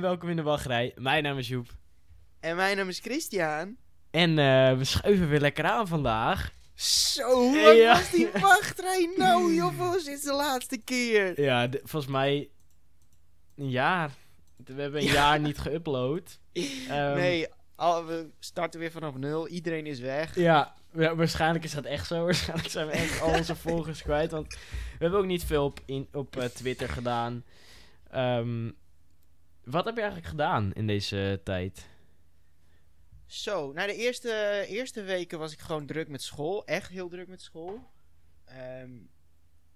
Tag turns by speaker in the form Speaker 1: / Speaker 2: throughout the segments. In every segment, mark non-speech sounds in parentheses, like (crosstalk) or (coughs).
Speaker 1: en welkom in de wachtrij. Mijn naam is Joep.
Speaker 2: En mijn naam is Christian.
Speaker 1: En eh, we schuiven weer lekker aan vandaag.
Speaker 2: Zo,
Speaker 1: Ja.
Speaker 2: was die (laughs) wachtrij nou, joh? Sinds de laatste keer.
Speaker 1: Ja, de- volgens mij een jaar. We hebben een
Speaker 2: Ja.
Speaker 1: jaar niet geüpload. (laughs) Ehm,
Speaker 2: nee, al, we starten weer vanaf nul. Iedereen is weg.
Speaker 1: Ja, ja, waarschijnlijk is dat echt zo. (laughs) Waarschijnlijk zijn we echt al onze volgers kwijt. Want we hebben ook niet veel op, in, op eh, Twitter gedaan. Ehm, wat heb je eigenlijk gedaan in deze tijd?
Speaker 2: Zo, na de eerste, eerste weken was ik gewoon druk met school. Echt heel druk met school. Ehm,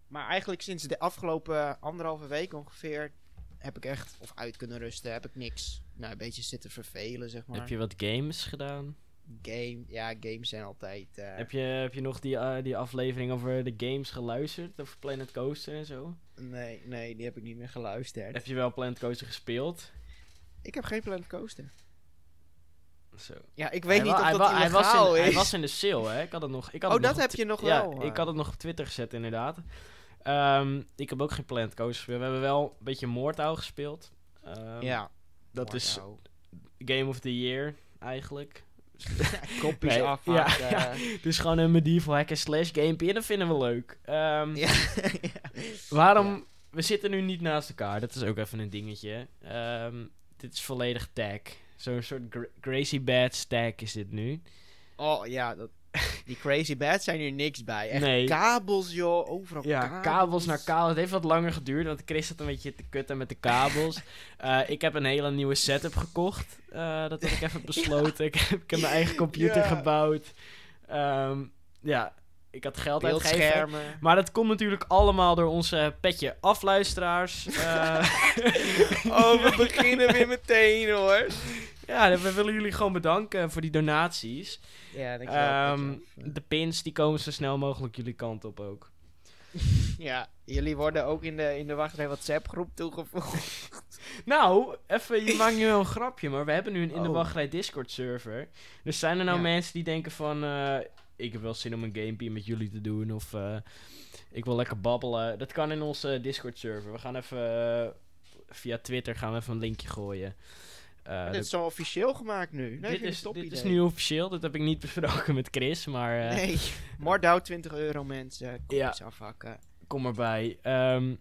Speaker 2: maar eigenlijk sinds de afgelopen anderhalve week ongeveer heb ik echt, of uit kunnen rusten, heb ik niks. Nou, een beetje zitten vervelen, zeg maar.
Speaker 1: Heb je wat games gedaan?
Speaker 2: Game, ja, games zijn altijd... eh,
Speaker 1: Heb je, heb je nog die, eh, die aflevering over de games geluisterd? Over Planet Coaster en zo?
Speaker 2: Nee, nee, die heb ik niet meer geluisterd.
Speaker 1: Heb je wel Planet Coaster gespeeld?
Speaker 2: Ik heb geen Planet Coaster.
Speaker 1: Zo.
Speaker 2: Ja, ik weet
Speaker 1: Hij
Speaker 2: niet of
Speaker 1: hij
Speaker 2: dat
Speaker 1: hij was
Speaker 2: illegaal
Speaker 1: in,
Speaker 2: is.
Speaker 1: Hij was in de sale, hè? Ik had het nog. Ik had
Speaker 2: oh,
Speaker 1: het
Speaker 2: dat heb je nog
Speaker 1: Ja,
Speaker 2: wel.
Speaker 1: ik had het nog op Twitter gezet, inderdaad. Ehm, ik heb ook geen Planet Coaster gespeeld. We hebben wel een beetje Moordhouw gespeeld. Ehm,
Speaker 2: Ja.
Speaker 1: Dat is. Game of the Year, eigenlijk. (laughs)
Speaker 2: Kopjes
Speaker 1: Nee,
Speaker 2: af.
Speaker 1: ja, is gewoon een medieval hack and slash gamepje en dat vinden we leuk. Ehm,
Speaker 2: Ja. (laughs)
Speaker 1: Waarom... We zitten nu niet naast elkaar. Dat is ook even een dingetje. Ehm, dit is volledig tag. Zo'n soort gra- Gracie Bad tag is dit nu.
Speaker 2: Oh ja, dat, (laughs) die crazy bats zijn hier niks bij. Echt
Speaker 1: Nee.
Speaker 2: kabels joh, overal
Speaker 1: Ja,
Speaker 2: kabels.
Speaker 1: kabels naar kabels. Het heeft wat langer geduurd, want Chris zat een beetje te kutten met de kabels. (laughs) Eh, ik heb een hele nieuwe setup gekocht. Eh, dat heb ik even (laughs) besloten. Ik, heb, ik heb mijn eigen computer
Speaker 2: Ja.
Speaker 1: gebouwd. Ehm, ja, ik had geld uitgegeven. Maar dat komt natuurlijk allemaal door onze petje afluisteraars. Eh,
Speaker 2: Oh, we beginnen weer meteen hoor.
Speaker 1: Ja, we willen jullie gewoon bedanken voor die donaties.
Speaker 2: Ja, denk
Speaker 1: Ehm, de pins die komen zo snel mogelijk jullie kant op ook. (laughs)
Speaker 2: Ja, jullie worden ook in de, in de wachtrij WhatsApp groep toegevoegd. (laughs)
Speaker 1: Nou, even, je maakt nu wel een grapje, maar we hebben nu een in de
Speaker 2: Oh.
Speaker 1: wachtrij Discord server. Dus zijn er nou
Speaker 2: Ja.
Speaker 1: mensen die denken van, eh, ik heb wel zin om een gamepje met jullie te doen of eh, ik wil lekker babbelen. Dat kan in onze Discord server. We gaan even eh, via Twitter gaan we even een linkje gooien. Eh,
Speaker 2: dit is zo officieel gemaakt nu. Nee,
Speaker 1: dit, is, dit is nu officieel. Dat heb ik niet besproken met Chris, maar eh,
Speaker 2: Nee, (laughs) Mordouw 20 euro mensen. Kopjes afhakken.
Speaker 1: kom erbij. Ehm,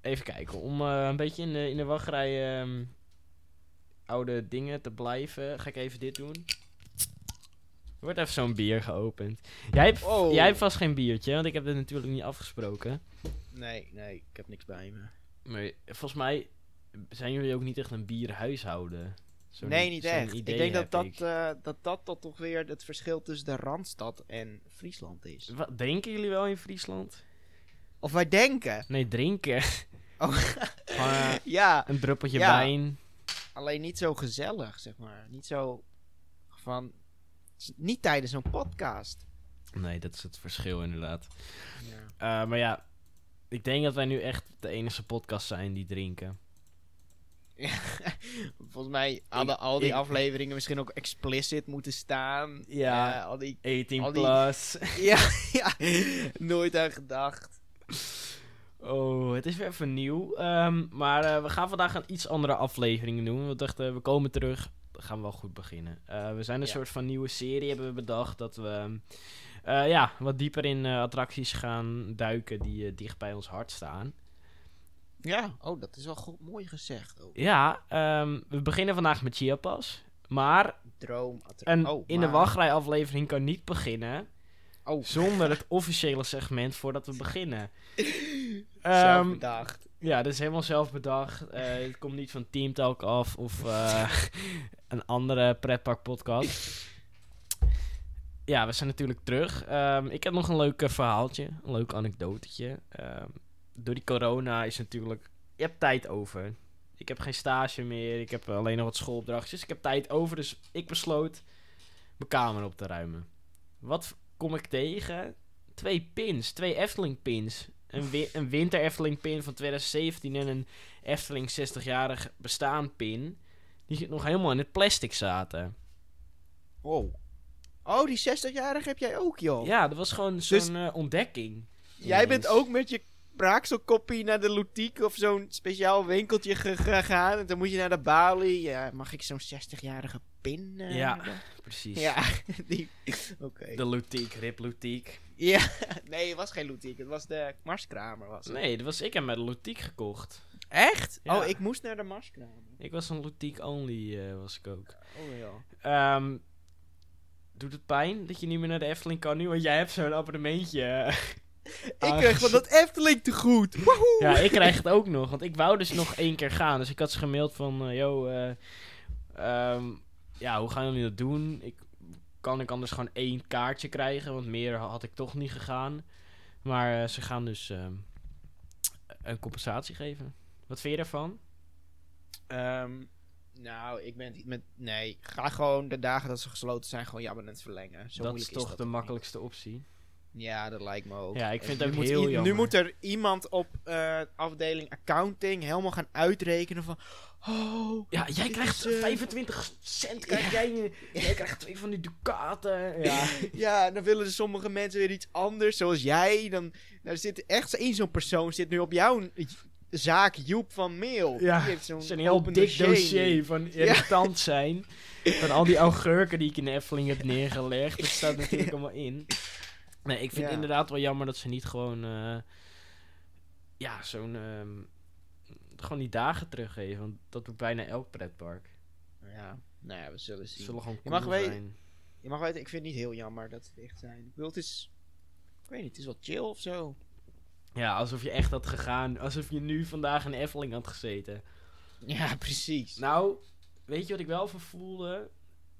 Speaker 1: even kijken, om eh, een beetje in de, in de wachtrij ehm, oude dingen te blijven, ga ik even dit doen. Er wordt even zo'n bier geopend. Jij hebt,
Speaker 2: Oh.
Speaker 1: jij hebt vast geen biertje, want ik heb dit natuurlijk niet afgesproken.
Speaker 2: Nee, nee, ik heb niks bij me.
Speaker 1: Maar volgens mij zijn jullie ook niet echt een bierhuishouden. Zo'n-
Speaker 2: nee, niet echt. Ik denk dat
Speaker 1: heb
Speaker 2: dat,
Speaker 1: ik.
Speaker 2: eh, dat dat toch toch weer het verschil tussen de Randstad en Friesland is.
Speaker 1: Wat denken jullie wel in Friesland?
Speaker 2: Of wij denken.
Speaker 1: Nee, drinken. (laughs)
Speaker 2: Oh,
Speaker 1: eh, (laughs)
Speaker 2: ja,
Speaker 1: een druppeltje
Speaker 2: Ja.
Speaker 1: wijn.
Speaker 2: alleen niet zo gezellig, zeg maar. Niet zo van... Niet tijdens zo'n podcast.
Speaker 1: Nee, dat is het verschil inderdaad.
Speaker 2: Ja.
Speaker 1: Eh, maar ja, ik denk dat wij nu echt de enige podcast zijn die drinken. (laughs)
Speaker 2: Volgens mij hadden al die
Speaker 1: ik-
Speaker 2: afleveringen misschien ook explicit moeten staan.
Speaker 1: Ja.
Speaker 2: Eh, al die...
Speaker 1: 18
Speaker 2: Al die-
Speaker 1: plus. (laughs)
Speaker 2: ja, ja, nooit aan gedacht.
Speaker 1: Oh, het is weer even nieuw. Ehm, maar eh, we gaan vandaag een iets andere aflevering doen. We dachten, we komen terug. Dan gaan we wel goed beginnen. Eh, we zijn een
Speaker 2: Ja.
Speaker 1: soort van nieuwe serie hebben we bedacht. Dat we ja, wat dieper in attracties gaan duiken die dicht bij ons hart staan.
Speaker 2: Ja, oh, dat is wel goed, mooi gezegd.
Speaker 1: Ja, ehm, we beginnen vandaag met Chiapas. Maar
Speaker 2: Droom.
Speaker 1: een
Speaker 2: oh,
Speaker 1: in de wachtrij aflevering kan niet beginnen
Speaker 2: Oh,
Speaker 1: zonder het (laughs) officiële segment voordat we beginnen.
Speaker 2: zelf (laughs)
Speaker 1: Ehm,
Speaker 2: bedacht.
Speaker 1: ja, dat is helemaal zelf bedacht. Eh, het komt niet van Team Talk af of eh, (laughs) een andere pretpark podcast. Ja, we zijn natuurlijk terug. Ehm, ik heb nog een leuk eh, verhaaltje, een leuk anekdotetje. Door die corona is natuurlijk... Je hebt tijd over. Ik heb geen stage meer, ik heb alleen nog wat schoolopdrachtjes. Ik heb tijd over, dus ik besloot mijn kamer op te ruimen. Wat kom ik tegen? Twee pins, twee Efteling pins. Een, wi- een winter Efteling pin van 2017 en een Efteling 60-jarig bestaan pin. Die nog helemaal in het plastic zaten.
Speaker 2: Oh. Oh, die 60-jarige heb jij ook, joh.
Speaker 1: Ja, dat was gewoon
Speaker 2: Dus-
Speaker 1: zo'n eh, ontdekking.
Speaker 2: jij bent ook met je, braakselkoppie naar de Lutique of zo'n speciaal winkeltje ge- gegaan. En dan moet je naar de balie. Ja, mag ik zo'n 60-jarige pin eh,
Speaker 1: Ja.
Speaker 2: hebben?
Speaker 1: Precies.
Speaker 2: Ja, (laughs) die...
Speaker 1: De Lutique, Rip Lutique.
Speaker 2: Ja, (laughs) nee, het was geen Lutique. Het was de Marskramer. Was het.
Speaker 1: Nee, dat was ik heb met de Lutique gekocht.
Speaker 2: Echt?
Speaker 1: Ja.
Speaker 2: Oh, ik moest naar de Marskramer.
Speaker 1: Ik was een Lutique only, eh, was ik ook.
Speaker 2: Oh ja.
Speaker 1: Ehm, doet het pijn dat je niet meer naar de Efteling kan nu? Want jij hebt zo'n abonnementje. (laughs)
Speaker 2: Ik kreeg van dat Efteling te goed. Woehoe!
Speaker 1: ja, ik krijg het ook nog. Want ik wou dus nog één keer gaan. Dus ik had ze gemaild van... eh, yo, eh, ehm, ja, hoe gaan jullie dat doen? Ik, kan ik anders gewoon één kaartje krijgen? Want meer had ik toch niet gegaan. Maar eh, ze gaan dus ehm, een compensatie geven. Wat vind je daarvan?
Speaker 2: Ehm, nou, ik ben het niet met... Nee, ga gewoon de dagen dat ze gesloten zijn gewoon je abonnement verlengen. Zo
Speaker 1: dat is toch
Speaker 2: dat
Speaker 1: de
Speaker 2: niet.
Speaker 1: makkelijkste optie.
Speaker 2: Ja, dat lijkt me ook.
Speaker 1: Ja, ik vind
Speaker 2: nu
Speaker 1: het ook
Speaker 2: moet
Speaker 1: heel jammer.
Speaker 2: Nu moet er iemand op eh, afdeling accounting helemaal gaan uitrekenen van... Oh,
Speaker 1: Ja, jij krijgt
Speaker 2: is, eh,
Speaker 1: 25 cent. Krijg
Speaker 2: Ja.
Speaker 1: jij, (laughs) jij krijgt twee van die ducaten. Ja.
Speaker 2: Ja, dan willen sommige mensen weer iets anders, zoals jij. Dan, daar zit echt één zo'n persoon zit nu op jouw zaak, Joep van Mail.
Speaker 1: Ja,
Speaker 2: Die heeft zo'n
Speaker 1: Het is een heel dik dossier van irritant (laughs) zijn. Van al die augurken die ik in de Efteling heb neergelegd. Dat staat natuurlijk (laughs) allemaal in. Nee, ik vind
Speaker 2: Ja.
Speaker 1: het inderdaad wel jammer dat ze niet gewoon... eh, ja, zo'n... ehm, gewoon die dagen teruggeven. Want dat doet bijna elk pretpark.
Speaker 2: Ja, nou ja, we zullen zien.
Speaker 1: zullen gewoon
Speaker 2: Je mag weten-. Je mag weten, ik vind het niet heel jammer dat ze dicht zijn. Ik bedoel, het is... Ik weet niet, het is wel chill of zo.
Speaker 1: Ja, alsof je echt had gegaan. Alsof je nu vandaag in de Efteling had gezeten.
Speaker 2: Ja, precies.
Speaker 1: Nou, weet je wat ik wel van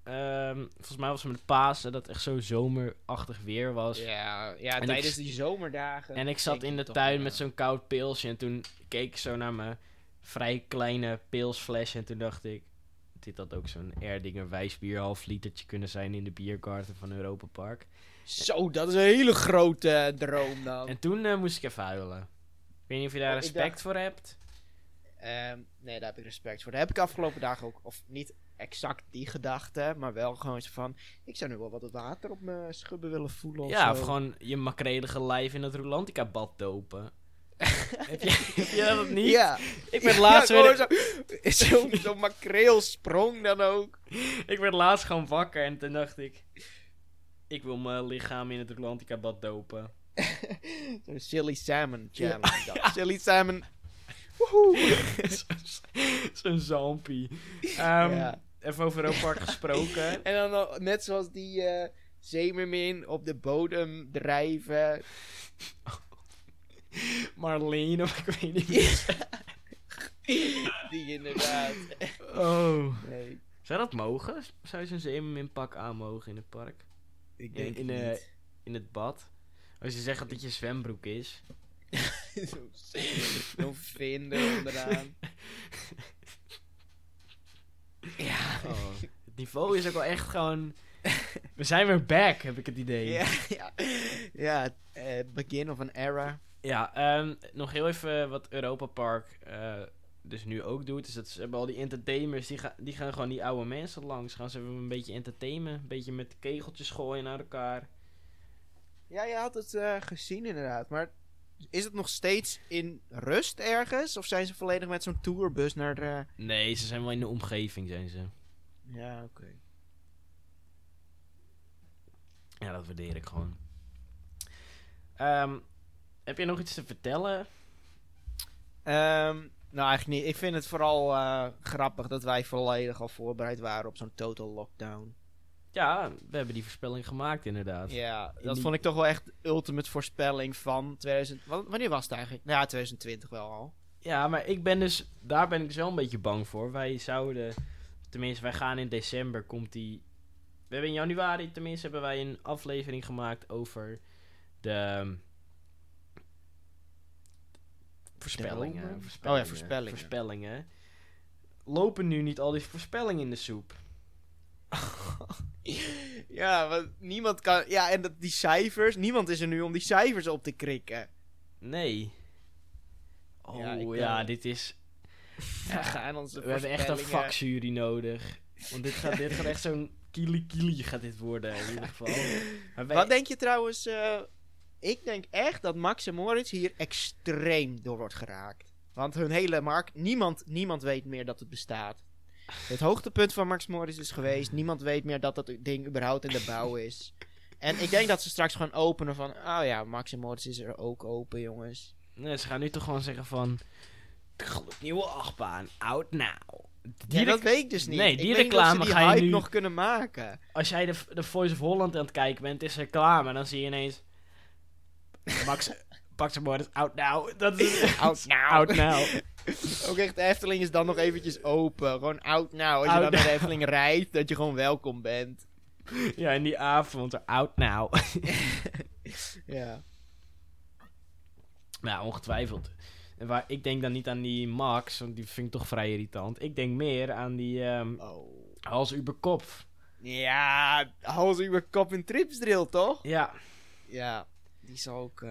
Speaker 1: Ehm, volgens mij was het met Pasen dat het echt zo zomerachtig weer was.
Speaker 2: ja, ja
Speaker 1: En
Speaker 2: tijdens die zomerdagen.
Speaker 1: En ik zat in de tuin
Speaker 2: wel,
Speaker 1: met zo'n koud pilsje. En toen keek ik zo naar mijn vrij kleine pilsflesje. En toen dacht ik, dit had ook zo'n Erdinger wijsbier half litertje kunnen zijn in de biergarten van Europa Park.
Speaker 2: Zo, dat is een hele grote droom dan.
Speaker 1: En toen eh, moest ik even huilen. Ik weet niet of je daar
Speaker 2: Oh,
Speaker 1: respect
Speaker 2: dacht-
Speaker 1: voor hebt.
Speaker 2: Ehm, nee, daar heb ik respect voor. Daar heb ik afgelopen dagen ook, of niet exact die gedachte, maar wel gewoon zo van, ik zou nu wel wat water op mijn schubben willen voelen of
Speaker 1: Ja,
Speaker 2: zo.
Speaker 1: of gewoon je makrelige lijf in het Rolantica bad dopen. (laughs) heb, je, (laughs) heb je dat niet?
Speaker 2: Ja.
Speaker 1: Ik werd laatst
Speaker 2: ja,
Speaker 1: weer...
Speaker 2: zo, (laughs) zo'n zo makreel sprong dan ook.
Speaker 1: Ik werd laatst gewoon wakker en toen dacht ik... Ik wil mijn lichaam in het Atlantica bad dopen.
Speaker 2: Silly salmon challenge. Silly salmon. (laughs)
Speaker 1: Zo'n zampie. Ehm,
Speaker 2: Ja.
Speaker 1: Even over Europa Park gesproken. (laughs)
Speaker 2: En dan net zoals die zeemermin op de bodem drijven. (laughs)
Speaker 1: Marlene, of ik weet niet wie.
Speaker 2: Die inderdaad.
Speaker 1: Oh.
Speaker 2: Nee,
Speaker 1: Zou dat mogen? Zou je zo'n zeemermin pak aan mogen in het park?
Speaker 2: ik
Speaker 1: denk in,
Speaker 2: in.
Speaker 1: In het bad? Als je zegt dat dit je zwembroek is.
Speaker 2: Zo'n zeemermin, Zo'n vinden onderaan. (laughs) Ja.
Speaker 1: Oh. Het niveau is ook wel echt gewoon... (laughs) We zijn weer back, heb ik het idee.
Speaker 2: Ja, ja. ja eh, begin of een era.
Speaker 1: Ja, ehm, nog heel even wat Europa Park eh, dus nu ook doet. Is dat ze hebben al die entertainers, die, gaan die gaan gewoon die oude mensen langs. Gaan ze even een beetje entertainen. Een beetje met kegeltjes gooien naar elkaar.
Speaker 2: Ja, je had het eh, gezien inderdaad. Maar is het nog steeds in rust ergens? Of zijn ze volledig met zo'n tourbus naar de...
Speaker 1: Nee, ze zijn wel in de omgeving, zijn ze.
Speaker 2: Ja, oké.
Speaker 1: Ja, dat waardeer ik gewoon. Ehm, heb je nog iets te vertellen?
Speaker 2: Ehm, nou, eigenlijk niet. Ik vind het vooral eh, grappig dat wij volledig al voorbereid waren op zo'n total lockdown.
Speaker 1: Ja, we hebben die voorspelling gemaakt inderdaad.
Speaker 2: Ja, dat
Speaker 1: die-
Speaker 2: vond ik toch wel echt ultimate voorspelling van 2000... wa- Wanneer was het eigenlijk? Nou ja, 2020 wel al.
Speaker 1: Ja, maar ik ben dus, daar ben ik dus wel een beetje bang voor. Wij zouden, tenminste, wij gaan in december, komt die. We hebben in januari, tenminste, hebben wij een aflevering gemaakt over de. ehm, Voorspellingen, voorspellingen.
Speaker 2: Oh ja, voorspellingen.
Speaker 1: Voorspellingen. Lopen nu niet al die voorspellingen in de soep? (laughs)
Speaker 2: ja, want niemand kan... Ja, en dat, die cijfers... Niemand is er nu om die cijfers op te krikken.
Speaker 1: Nee. Oh
Speaker 2: Ja,
Speaker 1: ja, dit is. (laughs)
Speaker 2: Ja, (laughs) gaan onze
Speaker 1: We hebben echt een vakjury nodig. Want dit gaat, dit gaat echt zo'n kili kili gaat dit worden in ieder geval. Wij-
Speaker 2: Wat denk je trouwens... eh, ik denk echt dat Max en Moritz hier extreem door wordt geraakt. Want hun hele markt, niemand, niemand weet meer dat het bestaat. Het hoogtepunt van Max Moritz is geweest. Niemand weet meer dat dat ding überhaupt in de bouw is. En ik denk dat ze straks gewoon openen van... Oh ja, Max en Moritz is er ook open, jongens.
Speaker 1: Nee, ze gaan nu toch gewoon zeggen van... "De gloednieuwe achtbaan, out now. Die
Speaker 2: Ja, dat
Speaker 1: rec-
Speaker 2: weet ik dus niet.
Speaker 1: Nee, die reclame
Speaker 2: die
Speaker 1: ga je nu-
Speaker 2: nog kunnen maken.
Speaker 1: Als jij de, de Voice of Holland aan het kijken bent, is reclame. Dan zie je ineens... Max, Max en Moritz, out now. Dat is... (laughs)
Speaker 2: Out now.
Speaker 1: out now. (laughs)
Speaker 2: Ook echt, de Efteling is dan nog eventjes open. Gewoon out now. Als je dan naar de. Efteling rijdt, dat je gewoon welkom bent. (laughs)
Speaker 1: Ja, in die avond, out now. (laughs)
Speaker 2: Ja.
Speaker 1: Ja, ongetwijfeld. Waar, ik denk dan niet aan die Max, want die vind ik toch vrij irritant. Ik denk meer aan die ehm
Speaker 2: Oh.
Speaker 1: Hals über Kopf.
Speaker 2: Ja, hals über kop en tripsdrill, toch?
Speaker 1: Ja,
Speaker 2: Ja, die zal ook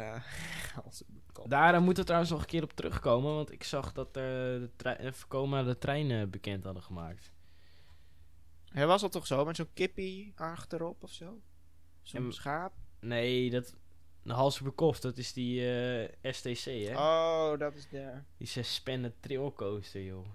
Speaker 2: hals kop.
Speaker 1: daar eh, moeten we trouwens nog een keer op terugkomen, want ik zag dat er de trein, eh, Vekoma de trein eh, bekend hadden gemaakt.
Speaker 2: Hij was al toch zo, met zo'n kippie achterop of zo? Zo'n
Speaker 1: En-
Speaker 2: schaap?
Speaker 1: Nee, dat... De Hals über Kopf, dat is die eh, STC, hè?
Speaker 2: Oh, dat is de...
Speaker 1: Die suspended trail coaster, joh.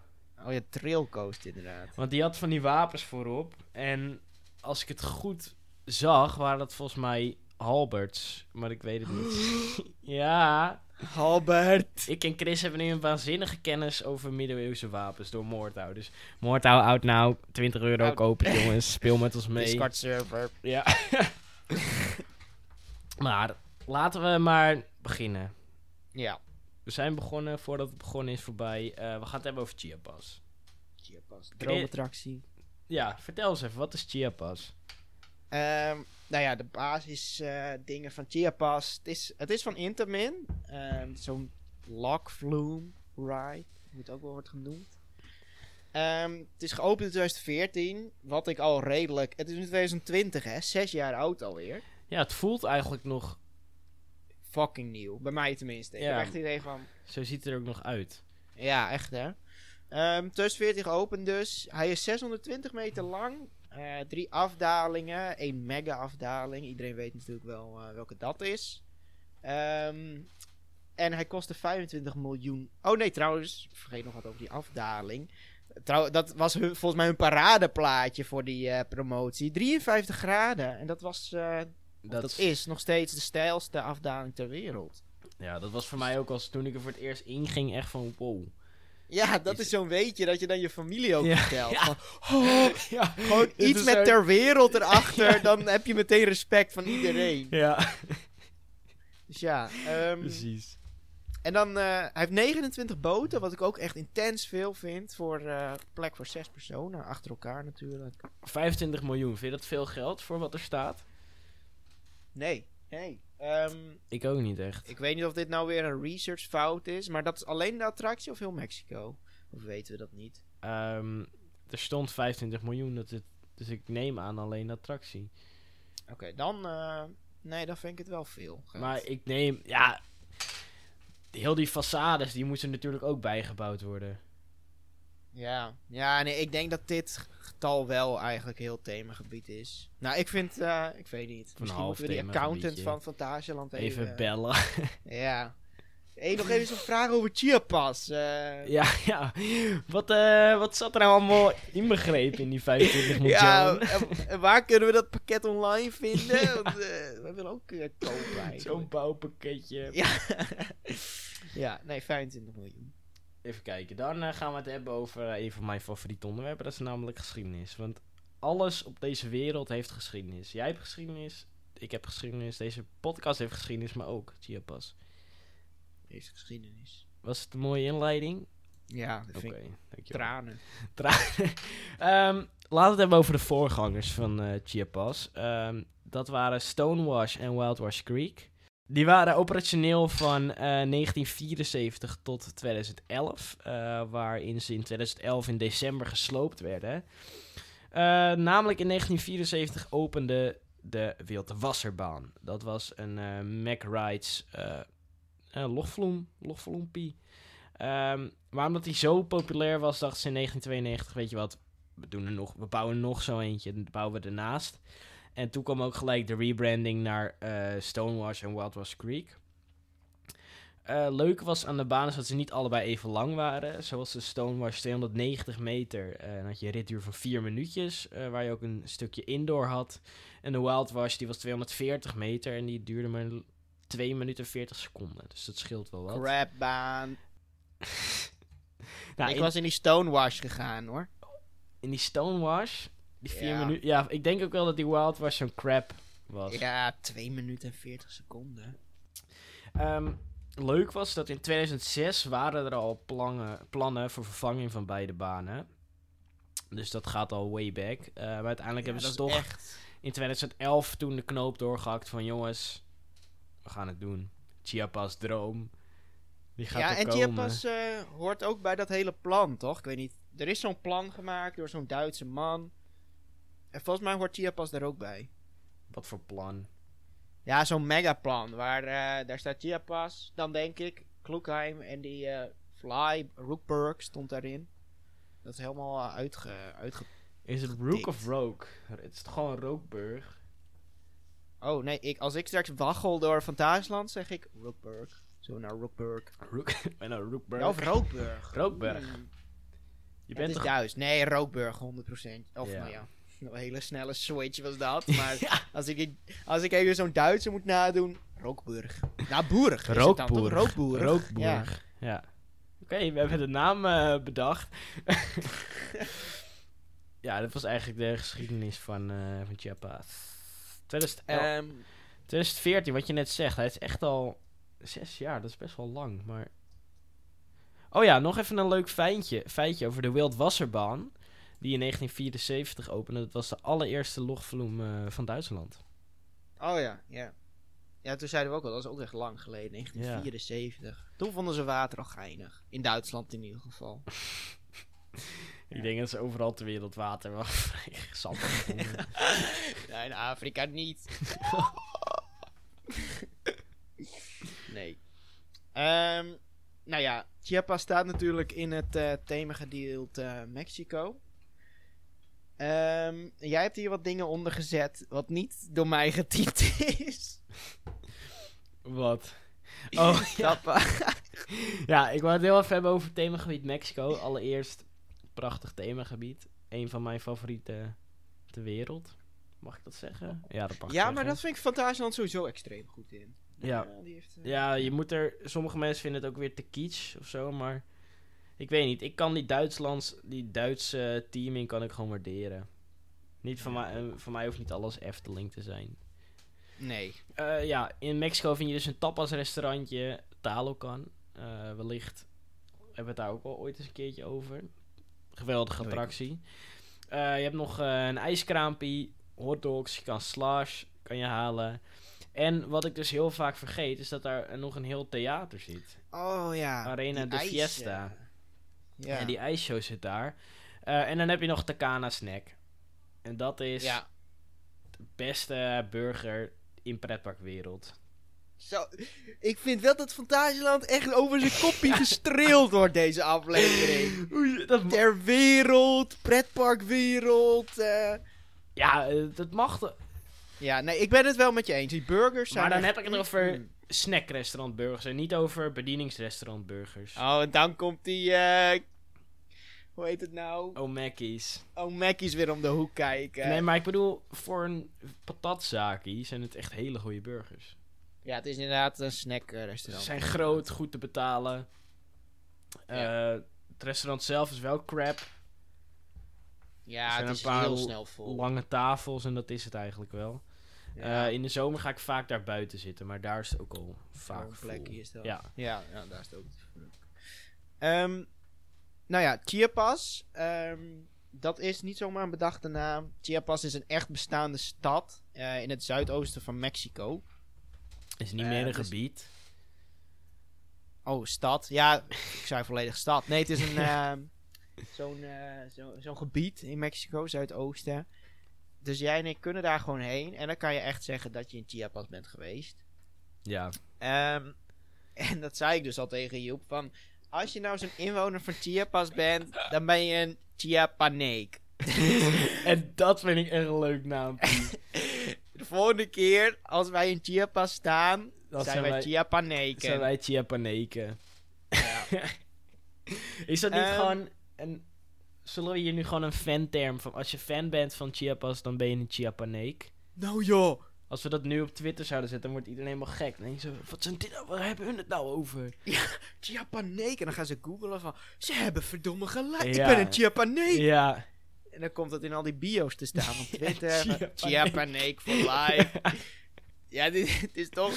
Speaker 2: Oh ja, trailcoast inderdaad.
Speaker 1: Want die had van die wapens voorop. En als ik het goed zag, waren dat volgens mij halberds. Maar ik weet het niet. (gasps) ja.
Speaker 2: Albert!
Speaker 1: Ik en Chris hebben nu een waanzinnige kennis over middeleeuwse wapens door Moordhouw. Dus Moordhouw out now. 20 euro
Speaker 2: Out.
Speaker 1: kopen, (laughs) jongens. Speel met ons mee.
Speaker 2: Discord server.
Speaker 1: Ja. (laughs) maar laten we maar beginnen.
Speaker 2: Ja.
Speaker 1: We zijn begonnen, voordat het begonnen is voorbij. Eh, we gaan het hebben over Chiapas.
Speaker 2: Chiapas. Droomattractie.
Speaker 1: Ja, vertel eens even, wat is Chiapas?
Speaker 2: Ehm, nou ja, de basis eh, dingen van Chiapas. Het is, het is van Intamin. Ehm, Zo'n lock flume ride. Hoe het ook wel wordt genoemd. Ehm, het is geopend in 2014. Wat ik al redelijk... Het is in 2020 hè. Zes jaar oud alweer.
Speaker 1: Ja, het voelt eigenlijk nog...
Speaker 2: Fucking nieuw. Bij mij tenminste. Ik
Speaker 1: Ja.
Speaker 2: heb echt het idee van...
Speaker 1: Zo ziet het er ook nog uit.
Speaker 2: Ja, echt hè. Ehm 2014 geopend dus. Hij is 620 meter lang. Eh, drie afdalingen. één mega afdaling. Iedereen weet natuurlijk wel eh, welke dat is. Ehm, en hij kostte 25 miljoen. Oh nee, trouwens. Ik vergeet nog wat over die afdaling. Trouw, dat was hun, volgens mij hun paradeplaatje voor die eh, promotie. 53 graden. En dat was... eh,
Speaker 1: Dat,
Speaker 2: dat is nog steeds de stijlste afdaling ter wereld.
Speaker 1: Ja, dat was voor mij ook als toen ik er voor het eerst inging echt van wow.
Speaker 2: Ja, dat
Speaker 1: Is
Speaker 2: is zo'n weetje dat je dan je familie ook
Speaker 1: Ja,
Speaker 2: vertelt.
Speaker 1: ja. (laughs)
Speaker 2: Oh,
Speaker 1: ja,
Speaker 2: Gewoon iets met ter wereld erachter, (laughs) dan heb je meteen respect van iedereen.
Speaker 1: Ja,
Speaker 2: Dus ja, ehm,
Speaker 1: precies.
Speaker 2: En dan, eh, hij heeft 29 boten, wat ik ook echt intens veel vind, voor eh, plek voor zes personen, achter elkaar natuurlijk.
Speaker 1: 25 miljoen, vind je dat veel geld voor wat er staat?
Speaker 2: Nee, nee. Ehm,
Speaker 1: Ik ook niet echt.
Speaker 2: ik weet niet of dit nou weer een research fout is, maar dat is alleen de attractie of heel Mexico? Of weten we dat niet?
Speaker 1: Ehm, er stond 25 miljoen, dat het, dus ik neem aan alleen de attractie.
Speaker 2: Oké, dan, eh, nee, dan vind ik het wel veel. geld.
Speaker 1: Maar ik neem, ja, heel die façades, die moeten natuurlijk ook bijgebouwd worden.
Speaker 2: Ja, ja nee, ik denk dat dit getal wel eigenlijk heel themagebied is. Nou, ik vind, eh, ik weet niet. Misschien moeten we die accountant van Fantasieland even...
Speaker 1: Even bellen. (laughs)
Speaker 2: Ja. Hey, nog even zo'n vraag over Chiapas. eh
Speaker 1: ja, (laughs) ja. Wat, eh, wat zat er nou allemaal inbegrepen in die 25 miljoen?
Speaker 2: ja, en- en waar kunnen we dat pakket online vinden? Want, eh, we willen ook uh, kopen
Speaker 1: Zo'n bouwpakketje.
Speaker 2: Ja. (laughs) ja, nee, 25 miljoen.
Speaker 1: Even kijken, dan eh, gaan we het hebben over eh, een van mijn favoriete onderwerpen. Dat is namelijk geschiedenis. Want alles op deze wereld heeft geschiedenis. Jij hebt geschiedenis, ik heb geschiedenis, deze podcast heeft geschiedenis, maar ook Chiapas.
Speaker 2: Deze geschiedenis.
Speaker 1: Was het een mooie inleiding?
Speaker 2: Ja, dat
Speaker 1: Oké,
Speaker 2: vind ik
Speaker 1: dankjewel. (laughs)
Speaker 2: tranen.
Speaker 1: Ehm, laten we het hebben over de voorgangers van eh Chiapas. Ehm, dat waren Stonewash en Wildwash Creek. Die waren operationeel van eh, 1974 tot 2011. eh, waarin ze in 2011 in december gesloopt werden. Eh, namelijk in 1974 opende de Wilde Wasserbaan. Dat was een eh Mac Eh eh, logvloem, logvloempie. Ehm, maar omdat hij zo populair was, dachten ze in 1992, weet je wat, we, doen er nog, we bouwen nog zo eentje, dan bouwen we ernaast. En toen kwam ook gelijk de rebranding naar eh, Stonewash en Wild West Creek. Eh leuk was aan de baan is dat ze niet allebei even lang waren. Zoals de Stonewash 290 meter. dan had je een ritduur van 4 minuutjes, waar je ook een stukje indoor had. En de Wild Wash die was 240 meter en die duurde maar 2 minuten en 40 seconden. Dus dat scheelt wel wat.
Speaker 2: Crapbaan.
Speaker 1: Nou,
Speaker 2: ik
Speaker 1: in,
Speaker 2: was in die Stonewash gegaan hoor.
Speaker 1: in die Stonewash, die 4
Speaker 2: Ja.
Speaker 1: minuten... Ja, ik denk ook wel dat die Wild Wash zo'n crap was.
Speaker 2: Ja, 2 minuten en 40 seconden.
Speaker 1: Ehm, leuk was dat in 2006 waren er al plannen, plannen voor vervanging van beide banen. Dus dat gaat al way back. Maar uiteindelijk
Speaker 2: Ja,
Speaker 1: hebben ze toch
Speaker 2: echt.
Speaker 1: in 2011 toen de knoop doorgehakt van jongens, we gaan het doen. Chiapas droom. Die gaat
Speaker 2: Ja, en
Speaker 1: komen.
Speaker 2: Chiapas eh, hoort ook bij dat hele plan, toch? Ik weet niet. Er is zo'n plan gemaakt door zo'n Duitse man. En volgens mij hoort Chiapas daar ook bij.
Speaker 1: Wat voor plan?
Speaker 2: Ja, zo'n megaplan. Waar eh, daar staat Chiapas, dan denk ik. Kloekheim en die eh, Fly, Rookburg stond daarin. Dat is helemaal eh, uitge, uitge...
Speaker 1: Is het Rook of Rogue? Het is toch gewoon Rookburg?
Speaker 2: Oh nee, ik, als ik straks waggel door Fantasieland, zeg ik Rookburg. Zo naar Rookburg.
Speaker 1: Rook? (laughs) Een Rookburg.
Speaker 2: Ja, of Rookburg.
Speaker 1: Rookburg.
Speaker 2: Hmm.
Speaker 1: Je
Speaker 2: Het
Speaker 1: bent
Speaker 2: is
Speaker 1: toch...
Speaker 2: Duits. Nee, Rookburg, 100%. Of nou ja, een hele snelle switch was dat. (laughs) Maar als, ik, als ik even zo'n Duitser moet nadoen, Rookburg. Nou, Boerig is het dan, toch?
Speaker 1: Rookboer.
Speaker 2: Rookboerig. Ja.
Speaker 1: Oké, we hebben de naam eh, bedacht. (laughs) ja, dat was eigenlijk de geschiedenis van, eh van Chiapas. 2011
Speaker 2: Ehm,
Speaker 1: 2014, wat je net zegt, hij is echt al zes jaar, dat is best wel lang, maar... Oh ja, nog even een leuk feitje, feitje over de Wildwasserbaan, die in 1974 opende. Dat was de allereerste logvloem eh, van Duitsland.
Speaker 2: oh ja, ja. Ja, toen zeiden we ook al, dat is ook echt lang geleden, 1974. Toen vonden ze water al geinig. In Duitsland in ieder geval. (laughs)
Speaker 1: Ik denk dat ze overal ter wereld water wel vrij sappig
Speaker 2: nee, in Afrika niet. (laughs) nee. Ehm, nou ja, Chiapas staat natuurlijk in het themagedeelte eh, Mexico. Ehm, jij hebt hier wat dingen onder gezet wat niet door mij getypt is.
Speaker 1: Wat? (laughs) Oh, ja. (laughs) Ja, ik wou het heel even hebben over het themagebied Mexico. Allereerst, prachtig themagebied. Een van mijn favorieten ter wereld. Mag ik dat zeggen? Ja, dat mag
Speaker 2: Ja, maar dat vind ik Fantasieland sowieso extreem goed in.
Speaker 1: Ja.
Speaker 2: die heeft, eh,
Speaker 1: Ja, je moet er... Sommige mensen vinden het ook weer te kitsch of zo, maar... Ik weet niet, ik kan die Duitslands... Die Duitse teaming kan ik gewoon waarderen. Niet van,
Speaker 2: Ja.
Speaker 1: mij, eh, van mij hoeft niet alles Efteling te zijn.
Speaker 2: Nee.
Speaker 1: Eh, ja, in Mexico vind je dus een tapasrestaurantje, Talocan. Eh wellicht hebben we het daar ook al ooit eens een keertje over. Geweldige attractie. Eh, je hebt nog eh, een ijskraampie, hotdogs, je kan slash, kan je halen. En wat ik dus heel vaak vergeet, is dat daar nog een heel theater zit.
Speaker 2: Oh ja.
Speaker 1: Arena de
Speaker 2: ijs,
Speaker 1: Fiesta.
Speaker 2: ja.
Speaker 1: En die ijsshow zit daar. Eh, en dan heb je nog Takana Snack. En dat is
Speaker 2: ja.
Speaker 1: de beste burger in pretparkwereld.
Speaker 2: Zo, ik vind wel dat Fantasieland echt over zijn kopje (laughs) gestreeld wordt deze aflevering.
Speaker 1: Oei, dat
Speaker 2: Ter wereld, pretparkwereld. eh.
Speaker 1: Ja, eh, dat mag. toch.
Speaker 2: Ja, nee, ik ben het wel met je eens. Die burgers zijn
Speaker 1: Maar dan heb ik het over snackrestaurantburgers en niet over bedieningsrestaurantburgers.
Speaker 2: Oh, en dan komt die... eh, hoe heet het nou?
Speaker 1: Oh, Mackey's.
Speaker 2: Oh, weer om de hoek kijken.
Speaker 1: Nee, maar ik bedoel, voor een patatzakie zijn het echt hele goede burgers.
Speaker 2: Ja, het is inderdaad een
Speaker 1: Ze
Speaker 2: snackrestaurant.
Speaker 1: zijn groot, goed te betalen.
Speaker 2: Ja.
Speaker 1: Eh, het restaurant zelf is wel crap.
Speaker 2: Ja,
Speaker 1: er zijn
Speaker 2: het
Speaker 1: een
Speaker 2: is
Speaker 1: paar
Speaker 2: heel snel vol.
Speaker 1: Lange tafels en dat is het eigenlijk wel.
Speaker 2: Ja.
Speaker 1: Eh, in de zomer ga ik vaak daar buiten zitten, maar daar is het ook al vaak
Speaker 2: Zo'n
Speaker 1: vol.
Speaker 2: is dat.
Speaker 1: Ja.
Speaker 2: Ja, ja, daar is het ook. Ehm, nou ja, Chiapas. ehm, dat is niet zomaar een bedachte naam. Chiapas is een echt bestaande stad eh, in het zuidoosten van Mexico.
Speaker 1: Is niet
Speaker 2: Eh,
Speaker 1: meer een
Speaker 2: dus-
Speaker 1: gebied.
Speaker 2: Oh, stad. Ja, ik zei volledig stad. Nee, het is een (laughs) zo'n zo, zo'n gebied in Mexico, zuidoosten. Dus jij en ik kunnen daar gewoon heen. En dan kan je echt zeggen dat je in Chiapas bent geweest.
Speaker 1: Ja.
Speaker 2: Ehm, (laughs) en dat zei ik dus al tegen Joep. Van, als je nou zo'n inwoner van Chiapas bent, dan ben je een Chiapaneek. (laughs)
Speaker 1: en dat vind ik echt een leuk naam.
Speaker 2: Volgende keer als wij in Chiapas staan,
Speaker 1: Dan
Speaker 2: zijn, wij Chiapaneken.
Speaker 1: zijn wij Chiapaneken.
Speaker 2: Ja. (laughs)
Speaker 1: Is dat niet
Speaker 2: Ehm.
Speaker 1: gewoon een... Zullen we hier nu gewoon een fanterm van... Als je fan bent van Chiapas, dan ben je een Chiapaneek?
Speaker 2: Nou joh.
Speaker 1: Als we dat nu op Twitter zouden zetten, dan wordt iedereen helemaal gek. Dan denk je zo, wat zijn dit nou? Waar hebben hun het nou over?
Speaker 2: Chiapaneek. En dan gaan ze googlen van, ze hebben verdomme gelijk. Ik
Speaker 1: Ja.
Speaker 2: ben een Chiapaneek.
Speaker 1: Ja.
Speaker 2: En dan komt dat in al die bio's te staan op (laughs) Twitter.
Speaker 1: Chiapaneek
Speaker 2: for life. (laughs) ja, dit, dit is toch...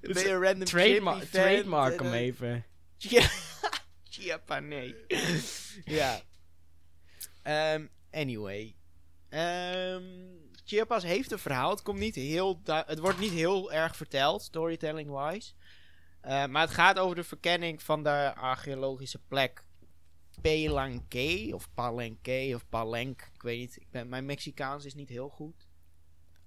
Speaker 2: Ben je een random
Speaker 1: Trademark, trademark hem even.
Speaker 2: Chia- (laughs) Chiapaneek. ja. Ehm, anyway. Ehm Chiapas heeft een verhaal. Het, komt niet heel het wordt niet heel erg verteld, storytelling-wise. Eh, maar het gaat over de verkenning van de archeologische plek Palenque of Palenque of Palenque. Ik weet niet. Ik ben, mijn Mexicaans is niet heel goed.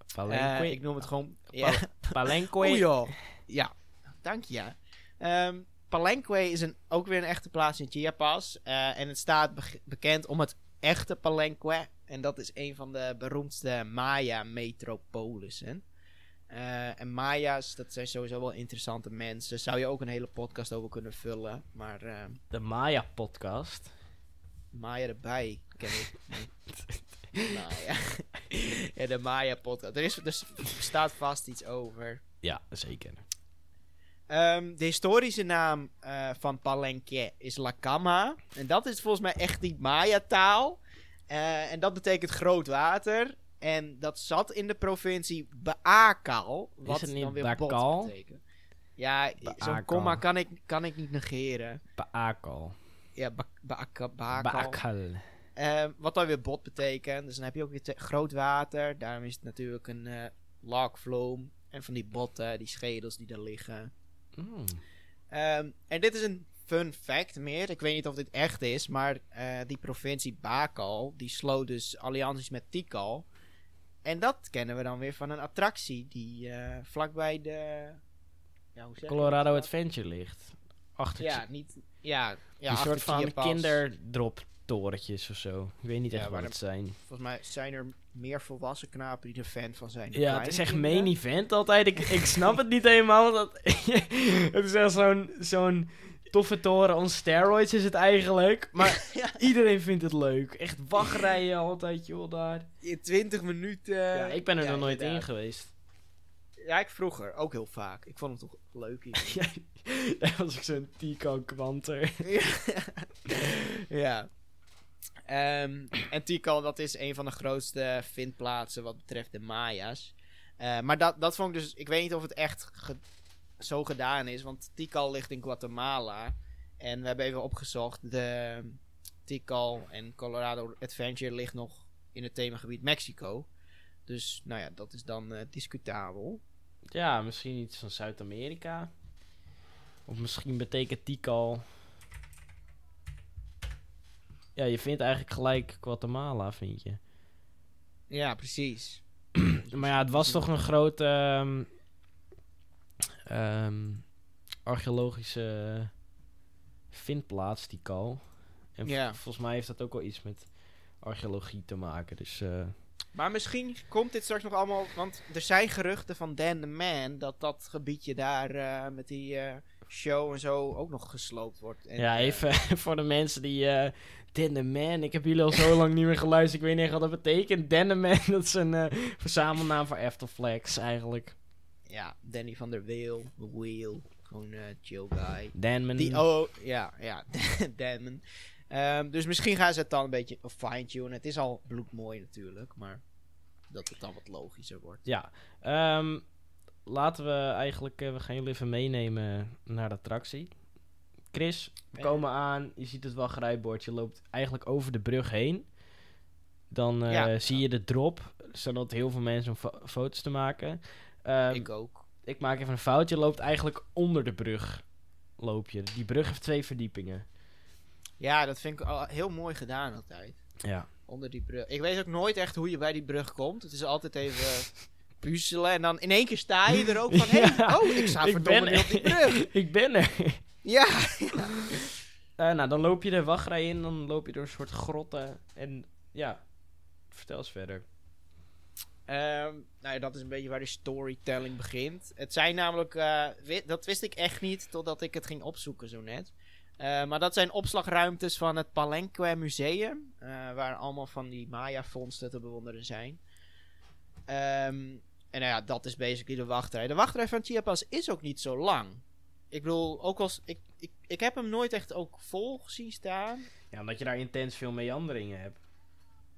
Speaker 2: Eh,
Speaker 1: Palenque.
Speaker 2: ik noem het gewoon... Ja.
Speaker 1: Palenque. (laughs)
Speaker 2: Oh ja. Ja, dank je. Ehm, Palenque is een, ook weer een echte plaats in Chiapas. eh, en het staat be- bekend om het echte Palenque. En dat is een van de beroemdste Maya-metropolissen. Eh, en Maya's, dat zijn sowieso wel interessante mensen. Zou je ook een hele podcast over kunnen vullen. Maar eh,
Speaker 1: De Maya podcast.
Speaker 2: Maya erbij ken ik. (laughs) Maya. (laughs) ja, de Maya-podcast. Er, is, er staat vast iets over.
Speaker 1: Ja, zeker.
Speaker 2: Ehm, de historische naam eh, van Palenque is La Cama. En dat is volgens mij echt die Maya-taal. En dat betekent groot water. En dat zat in de provincie Baakal. Wat
Speaker 1: het niet
Speaker 2: dan weer
Speaker 1: Baakal?
Speaker 2: bot betekent. Ja, zo'n
Speaker 1: Baakal.
Speaker 2: komma kan ik, kan ik niet negeren.
Speaker 1: Paakal.
Speaker 2: Ja, ba Baaka- Baakal.
Speaker 1: Baakal.
Speaker 2: Ehm, wat dan weer bot betekent. Dus dan heb je ook weer groot water. Daarom is het natuurlijk een eh lockvloom. En van die botten, die schedels die daar liggen.
Speaker 1: Mm.
Speaker 2: Ehm, en dit is een fun fact meer. Ik weet niet of dit echt is, maar eh, die provincie Bakal, die sloot dus allianties met Tikal. En dat kennen we dan weer van een attractie die eh, vlakbij de... Ja, hoe
Speaker 1: Colorado? Adventure ligt. Achter
Speaker 2: Ja, niet... Ja, ja
Speaker 1: een soort van
Speaker 2: Chiapas.
Speaker 1: kinderdrop torentjes of zo. Ik weet niet
Speaker 2: Ja,
Speaker 1: echt wat
Speaker 2: maar
Speaker 1: het zijn.
Speaker 2: Volgens mij zijn er meer volwassen knapen die er fan van zijn.
Speaker 1: Ja, het is echt
Speaker 2: kinderen.
Speaker 1: main event altijd. Ik, ik snap het niet helemaal. Dat, (laughs) het is echt zo'n zo'n toffe toren on steroids is het eigenlijk. Maar (laughs)
Speaker 2: Ja.
Speaker 1: iedereen vindt het leuk. Echt wachtrijen altijd, joh, daar.
Speaker 2: In 20 minuten.
Speaker 1: ja, ik ben er
Speaker 2: ja,
Speaker 1: nog nooit in geweest.
Speaker 2: Ja, ik vroeger ook heel vaak. Ik vond het toch leuk. hier. (laughs)
Speaker 1: Ja, daar was ik zo'n Tico-kwanter. (laughs)
Speaker 2: ja. Ehm, en Tikal, dat is een van de grootste vindplaatsen wat betreft de Maya's. Eh, maar dat, dat vond ik dus... Ik weet niet of het echt ge- zo gedaan is. Want Tikal ligt in Guatemala. En we hebben even opgezocht. De Tikal en Colorado Adventure ligt nog in het themagebied Mexico. Dus, nou ja, dat is dan eh, discutabel.
Speaker 1: Ja, misschien iets van Zuid-Amerika. Of misschien betekent Tikal... Ja, je vindt eigenlijk gelijk Guatemala, vind je.
Speaker 2: Ja, precies. (clears throat)
Speaker 1: Maar ja, het was toch een grote ehm, ehm, archeologische vindplaats, Tikal. En v-
Speaker 2: Ja.
Speaker 1: volgens mij heeft dat ook wel iets met archeologie te maken. Dus eh,
Speaker 2: Maar misschien komt dit straks nog allemaal. Want er zijn geruchten van Dan the Man. dat dat gebiedje daar eh, met die eh, show en zo ook nog gesloopt wordt. En,
Speaker 1: ja, even (laughs) voor de mensen die... Dan the Man, ik heb jullie al zo lang niet meer geluisterd. Ik weet niet echt wat dat betekent. Dan the Man, (laughs) dat is een verzamelnaam voor Afterflex eigenlijk.
Speaker 2: Ja, Danny van der Weel. Wheel. Gewoon eh chill guy.
Speaker 1: Danman.
Speaker 2: Die, oh, ja, ja. (laughs) Danman. Ehm, dus misschien gaan ze het dan een beetje fine-tunen. Het is al bloedmooi natuurlijk. Maar dat het dan wat logischer wordt.
Speaker 1: Ja, ehm, laten we eigenlijk, eh, we gaan jullie even meenemen naar de attractie. Chris, we komen aan, je ziet het wachrijbord, je loopt eigenlijk over de brug heen. Dan eh,
Speaker 2: Ja.
Speaker 1: zie je de drop, zodat heel veel mensen om fo- foto's te maken. Ehm,
Speaker 2: ik ook.
Speaker 1: ik maak even een fout, je loopt eigenlijk onder de brug. Loop je. Die brug heeft twee verdiepingen.
Speaker 2: Ja, dat vind ik al heel mooi gedaan altijd.
Speaker 1: Ja.
Speaker 2: Onder die brug. Ik weet ook nooit echt hoe je bij die brug komt. Het is altijd even (laughs) puzzelen. En dan in één keer sta je er ook van... (laughs)
Speaker 1: Ja,
Speaker 2: oh, ik sta
Speaker 1: ik
Speaker 2: verdomme
Speaker 1: ben
Speaker 2: op die brug. (laughs)
Speaker 1: ik ben er.
Speaker 2: Ja.
Speaker 1: Eh, nou, dan loop je de wachtrij in, dan loop je door een soort grotten. En ja, vertel eens verder.
Speaker 2: Ehm, nou ja, dat is een beetje waar de storytelling begint. Het zijn namelijk, eh, dat wist ik echt niet totdat ik het ging opzoeken zo net. Eh, maar dat zijn opslagruimtes van het Palenque Museum, eh, waar allemaal van die Maya-vondsten te bewonderen zijn. Ehm, en nou ja, dat is basically de wachtrij. De wachtrij van Chiapas is ook niet zo lang. Ik bedoel, ook als ik, ik, ik heb hem nooit echt ook vol gezien staan.
Speaker 1: Ja, omdat je daar intens veel meanderingen hebt.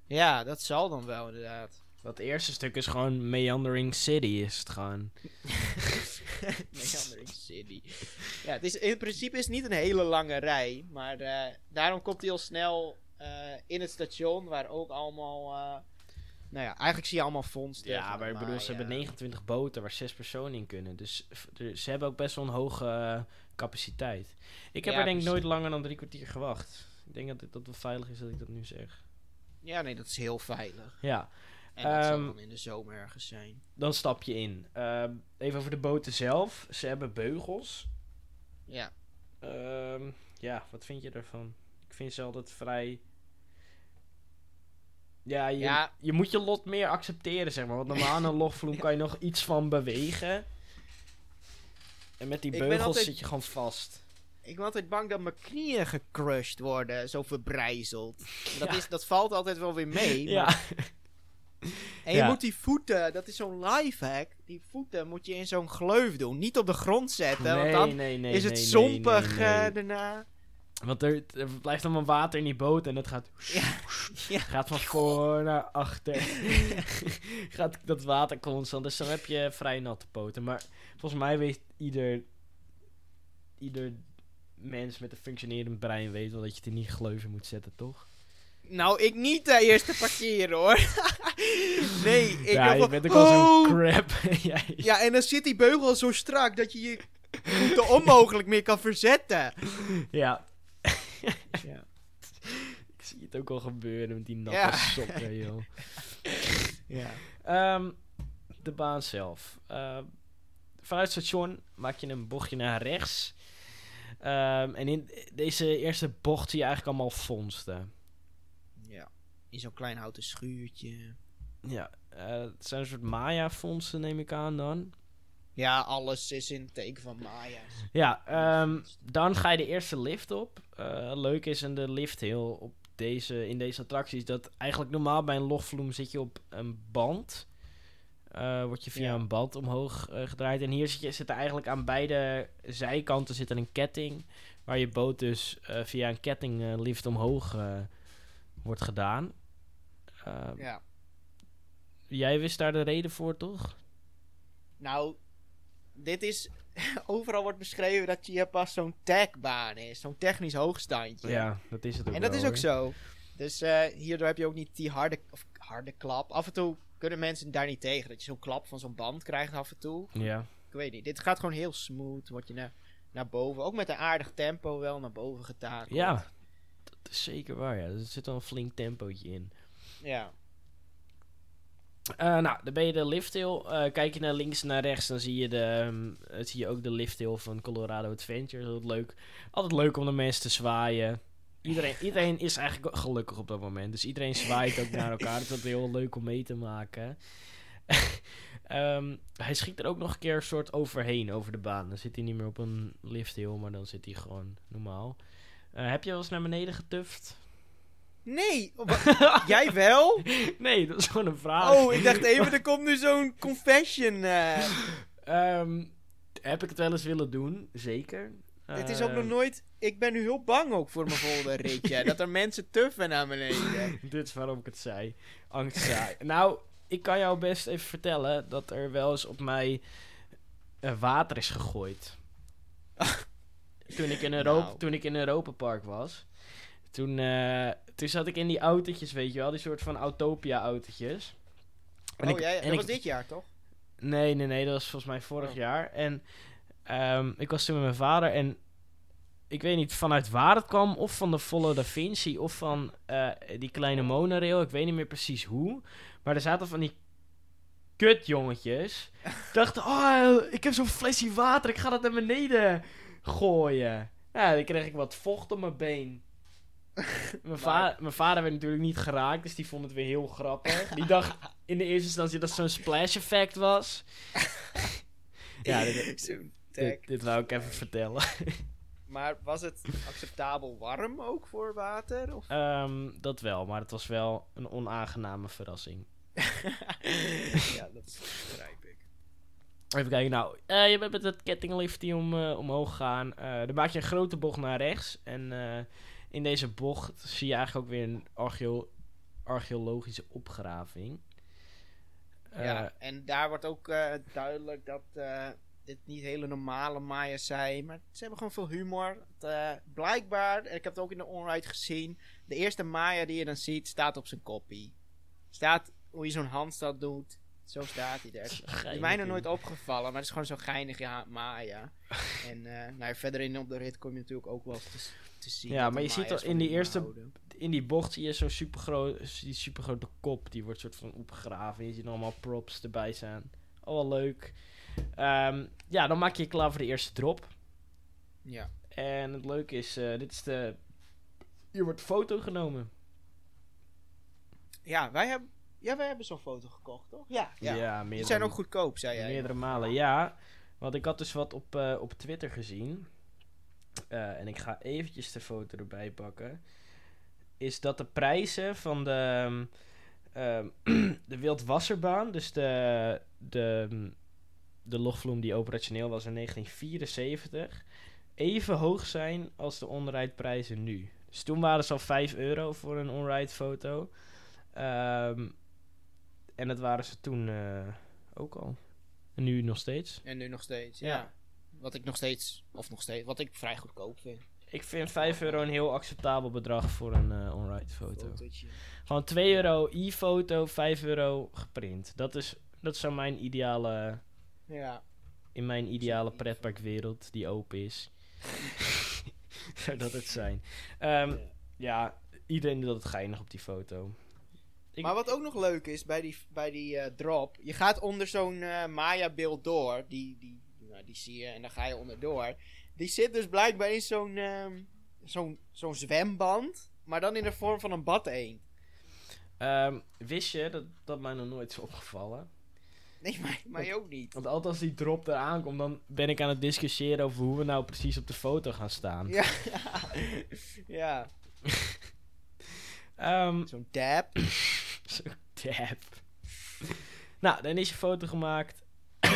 Speaker 2: Ja, dat zal dan wel inderdaad.
Speaker 1: Dat eerste stuk is gewoon Meandering City, is het gewoon. (laughs)
Speaker 2: Meandering City. Ja, het is, in principe is het niet een hele lange rij. Maar eh, daarom komt hij al snel eh, in het station. Waar ook allemaal... eh, nou ja, eigenlijk zie je allemaal vondsten.
Speaker 1: Ja, maar ik bedoel, ze hebben 29 boten waar 6 personen in kunnen. Dus ze hebben ook best wel een hoge capaciteit. Ik heb
Speaker 2: Ja,
Speaker 1: er denk ik nooit langer dan drie kwartier gewacht. Ik denk dat het dat wel veilig is dat ik dat nu zeg.
Speaker 2: Ja, nee, dat is heel veilig.
Speaker 1: Ja,
Speaker 2: En dat zal
Speaker 1: Ehm,
Speaker 2: dan in de zomer ergens zijn.
Speaker 1: dan stap je in. Ehm, even over de boten zelf. Ze hebben beugels.
Speaker 2: Ja.
Speaker 1: Ehm, ja, wat vind je ervan? Ik vind ze altijd vrij... Ja je,
Speaker 2: Ja.
Speaker 1: je moet je lot meer accepteren, zeg maar. Want normaal aan een (laughs) logvloem kan je nog iets van bewegen. En met die beugels
Speaker 2: altijd-
Speaker 1: zit je gewoon vast.
Speaker 2: Ik ben altijd bang dat mijn knieën gecrushed worden. Zo verbrijzeld. (laughs) Dat,
Speaker 1: Ja.
Speaker 2: is, dat valt altijd wel weer mee.
Speaker 1: Ja,
Speaker 2: maar- (laughs) En je
Speaker 1: Ja.
Speaker 2: moet die voeten, dat is zo'n lifehack. Die voeten moet je in zo'n gleuf doen. Niet op de grond zetten. want
Speaker 1: nee,
Speaker 2: dan
Speaker 1: nee, nee.
Speaker 2: is het zompig eh, daarna.
Speaker 1: Want er, er blijft allemaal water in die boot en het gaat, (laughs)
Speaker 2: Ja. Ja.
Speaker 1: gaat van voor naar achter. (laughs) gaat dat water constant. Dus dan heb je vrij natte poten. Maar volgens mij weet ieder, ieder mens met een functionerend brein weet wel dat je het in die gleuven moet zetten, toch?
Speaker 2: Nou, ik niet de eerste parkeren hoor. (laughs) nee, ik
Speaker 1: ja, je bent ook al zo'n
Speaker 2: Oh!
Speaker 1: crap. (laughs)
Speaker 2: Ja, en dan zit die beugel zo strak dat je je voeten onmogelijk meer kan verzetten.
Speaker 1: ja. (laughs)
Speaker 2: Ja.
Speaker 1: Ik zie het ook al gebeuren met die natte
Speaker 2: Ja.
Speaker 1: sokken, joh.
Speaker 2: ja.
Speaker 1: Ehm, de baan zelf. Ehm, vanuit het station maak je een bochtje naar rechts. Ehm, en in deze eerste bocht zie je eigenlijk allemaal vondsten.
Speaker 2: In zo'n klein houten schuurtje.
Speaker 1: Ja, eh, het zijn een soort Maya-vondsten, neem ik aan dan.
Speaker 2: Ja, alles is in het teken van Maya's.
Speaker 1: Ja, ehm, dan ga je de eerste lift op. Eh, leuk is in de lift heel op deze, in deze attracties dat eigenlijk normaal bij een logvloem zit je op een band. Eh word je via
Speaker 2: Ja.
Speaker 1: een band omhoog gedraaid. En hier zit, je, zit er eigenlijk aan beide zijkanten zit er een ketting. Waar je boot dus via een kettinglift omhoog eh, wordt gedaan. Eh,
Speaker 2: Ja.
Speaker 1: Jij wist daar de reden voor, toch?
Speaker 2: Nou, dit is... (laughs) Overal wordt beschreven dat Chiapas zo'n tagbaan is. Zo'n technisch hoogstandje.
Speaker 1: Ja, dat is het ook
Speaker 2: En dat
Speaker 1: wel,
Speaker 2: is ook
Speaker 1: hoor.
Speaker 2: zo. Dus eh, hierdoor heb je ook niet die harde, of harde klap. Af en toe kunnen mensen daar niet tegen. Dat je zo'n klap van zo'n band krijgt af en toe.
Speaker 1: Ja.
Speaker 2: Ik weet niet. Dit gaat gewoon heel smooth. Word je naar, naar boven. Ook met een aardig tempo wel naar boven getakeld.
Speaker 1: Ja, dat is zeker waar. Ja. Er zit wel een flink tempootje in.
Speaker 2: Ja.
Speaker 1: Eh, nou, dan ben je de lifthill. Eh kijk je naar links en naar rechts, dan zie je, de, eh, zie je ook de lifthill van Colorado Adventure. Dat is leuk. Altijd leuk om de mensen te zwaaien. Iedereen, iedereen is eigenlijk gelukkig op dat moment. Dus iedereen zwaait ook naar elkaar. Dus dat is heel leuk om mee te maken. (laughs) Ehm, hij schiet er ook nog een keer een soort overheen, over de baan. Dan zit hij niet meer op een lifthill, maar dan zit hij gewoon normaal. Eh, heb je wel eens naar beneden getuft?
Speaker 2: Nee! (laughs) Jij wel?
Speaker 1: Nee, dat is gewoon een vraag.
Speaker 2: Oh, ik dacht even, er komt nu zo'n confession. eh.
Speaker 1: Ehm, heb ik het wel eens willen doen? Zeker.
Speaker 2: Het is ook nog
Speaker 1: Ehm,
Speaker 2: nooit... Ik ben nu heel bang ook voor mijn volgende ritje. (laughs) dat er mensen tuffen naar beneden.
Speaker 1: Dit is waarom ik het zei. Angst nou, ik kan jou best even vertellen dat er wel eens op mij eh, water is gegooid. (laughs) toen, ik in Europa,
Speaker 2: Nou.
Speaker 1: toen ik in Europa Park was. Toen, eh, toen zat ik in die autootjes, weet je wel. Die soort van Autopia-autootjes. En
Speaker 2: oh
Speaker 1: ik-
Speaker 2: ja, ja,
Speaker 1: en
Speaker 2: dat
Speaker 1: ik-
Speaker 2: was dit jaar toch?
Speaker 1: Nee, nee, nee, dat was volgens mij vorig
Speaker 2: Oh.
Speaker 1: jaar. En ehm, ik was toen met mijn vader en ik weet niet vanuit waar het kwam, of van de volle Da Vinci, of van eh, die kleine monorail. Ik weet niet meer precies hoe. Maar er zaten van die kutjongetjes. (laughs) dachten, oh, ik heb zo'n flesje water, ik ga dat naar beneden gooien. Ja, dan kreeg ik wat vocht op mijn been. (laughs) Mijn, va mijn vader werd natuurlijk niet geraakt, dus die vond het weer heel grappig. Die dacht (laughs) in de eerste instantie dat het zo'n splash effect was. (laughs) ja, dit, dit, wou ik even vertellen.
Speaker 2: Maar was het acceptabel warm ook voor water? Of?
Speaker 1: Ehm, dat wel, maar het was wel een onaangename verrassing.
Speaker 2: ja, dat begrijp ik.
Speaker 1: Even kijken, nou, eh, je bent met het kettingliftje om, eh, omhoog gegaan. Eh, dan maak je een grote bocht naar rechts. En in deze bocht zie je eigenlijk ook weer een archeo archeologische opgraving. Eh,
Speaker 2: ja, en daar wordt ook eh, duidelijk dat eh, dit niet hele normale Maya's zijn. Maar ze hebben gewoon veel humor. Het, eh, blijkbaar, en ik heb het ook in de onride gezien. De eerste Maya die je dan ziet, staat op zijn koppie. Staat hoe je zo'n handstand doet. Zo staat hij er.
Speaker 1: Geinig,
Speaker 2: mij nog nooit opgevallen, maar het is gewoon zo geinig ja, Maya. (laughs) en nou, ja, verder in op de rit kom je natuurlijk ook wel te, te zien.
Speaker 1: Ja, maar je ziet al in die eerste-
Speaker 2: houden.
Speaker 1: in die bocht zie je zo'n supergroot, die supergrote kop. Die wordt soort van opgegraven. Je ziet allemaal props erbij staan. Oh, wel leuk. Ehm, ja, dan maak je je klaar voor de eerste drop.
Speaker 2: Ja.
Speaker 1: En het leuke is, eh, dit is de... Hier wordt foto genomen.
Speaker 2: Ja, wij hebben, ja, wij hebben zo'n foto gekocht, toch? Ja, ja.
Speaker 1: Ja,
Speaker 2: Die
Speaker 1: meerdere,
Speaker 2: zijn ook goedkoop, zei jij.
Speaker 1: meerdere malen. Ja, want ik had dus wat op, eh, op Twitter gezien. Eh, en ik ga eventjes de foto erbij pakken. Is dat de prijzen van de, ehm, (clears throat) de Wildwasserbaan, dus de, de, de logvloem die operationeel was in 1974, even hoog zijn als de onrijdprijzen nu. Dus toen waren ze al 5 euro voor een onride foto. Ehm, en dat waren ze toen eh, ook al. En nu nog steeds.
Speaker 2: En nu nog steeds, ja.
Speaker 1: Ja.
Speaker 2: Wat ik nog steeds, of nog steeds, wat ik vrij goedkoop vind.
Speaker 1: Ik vind 5 euro een heel acceptabel bedrag voor een eh onride foto.
Speaker 2: Fotootje.
Speaker 1: Gewoon 2 euro e-foto, 5 euro geprint. Dat is, dat zou mijn ideale,
Speaker 2: Ja.
Speaker 1: in mijn ideale pretparkwereld die open is. (laughs) (laughs) zou dat het zijn. Ehm, ja, iedereen doet het geinig op die foto. Ik-
Speaker 2: Maar wat ook nog leuk is bij die, bij die eh, drop, je gaat onder zo'n eh, Maya-beeld door, die, die, nou, die zie je en dan ga je onderdoor. Die zit dus blijkbaar in zo'n ehm, zo'n zo'n zwemband, maar dan in de vorm van een bad eend.
Speaker 1: Ehm, wist je, dat, dat mij nog nooit is opgevallen.
Speaker 2: Nee, mij, mij ook niet.
Speaker 1: Want altijd als die drop eraan komt, dan ben ik aan het discussiëren over hoe we nou precies op de foto gaan staan.
Speaker 2: Ja. (laughs) ja. (laughs)
Speaker 1: Ehm,
Speaker 2: Zo'n dab. (coughs)
Speaker 1: Zo nou, dan is je foto gemaakt. (coughs)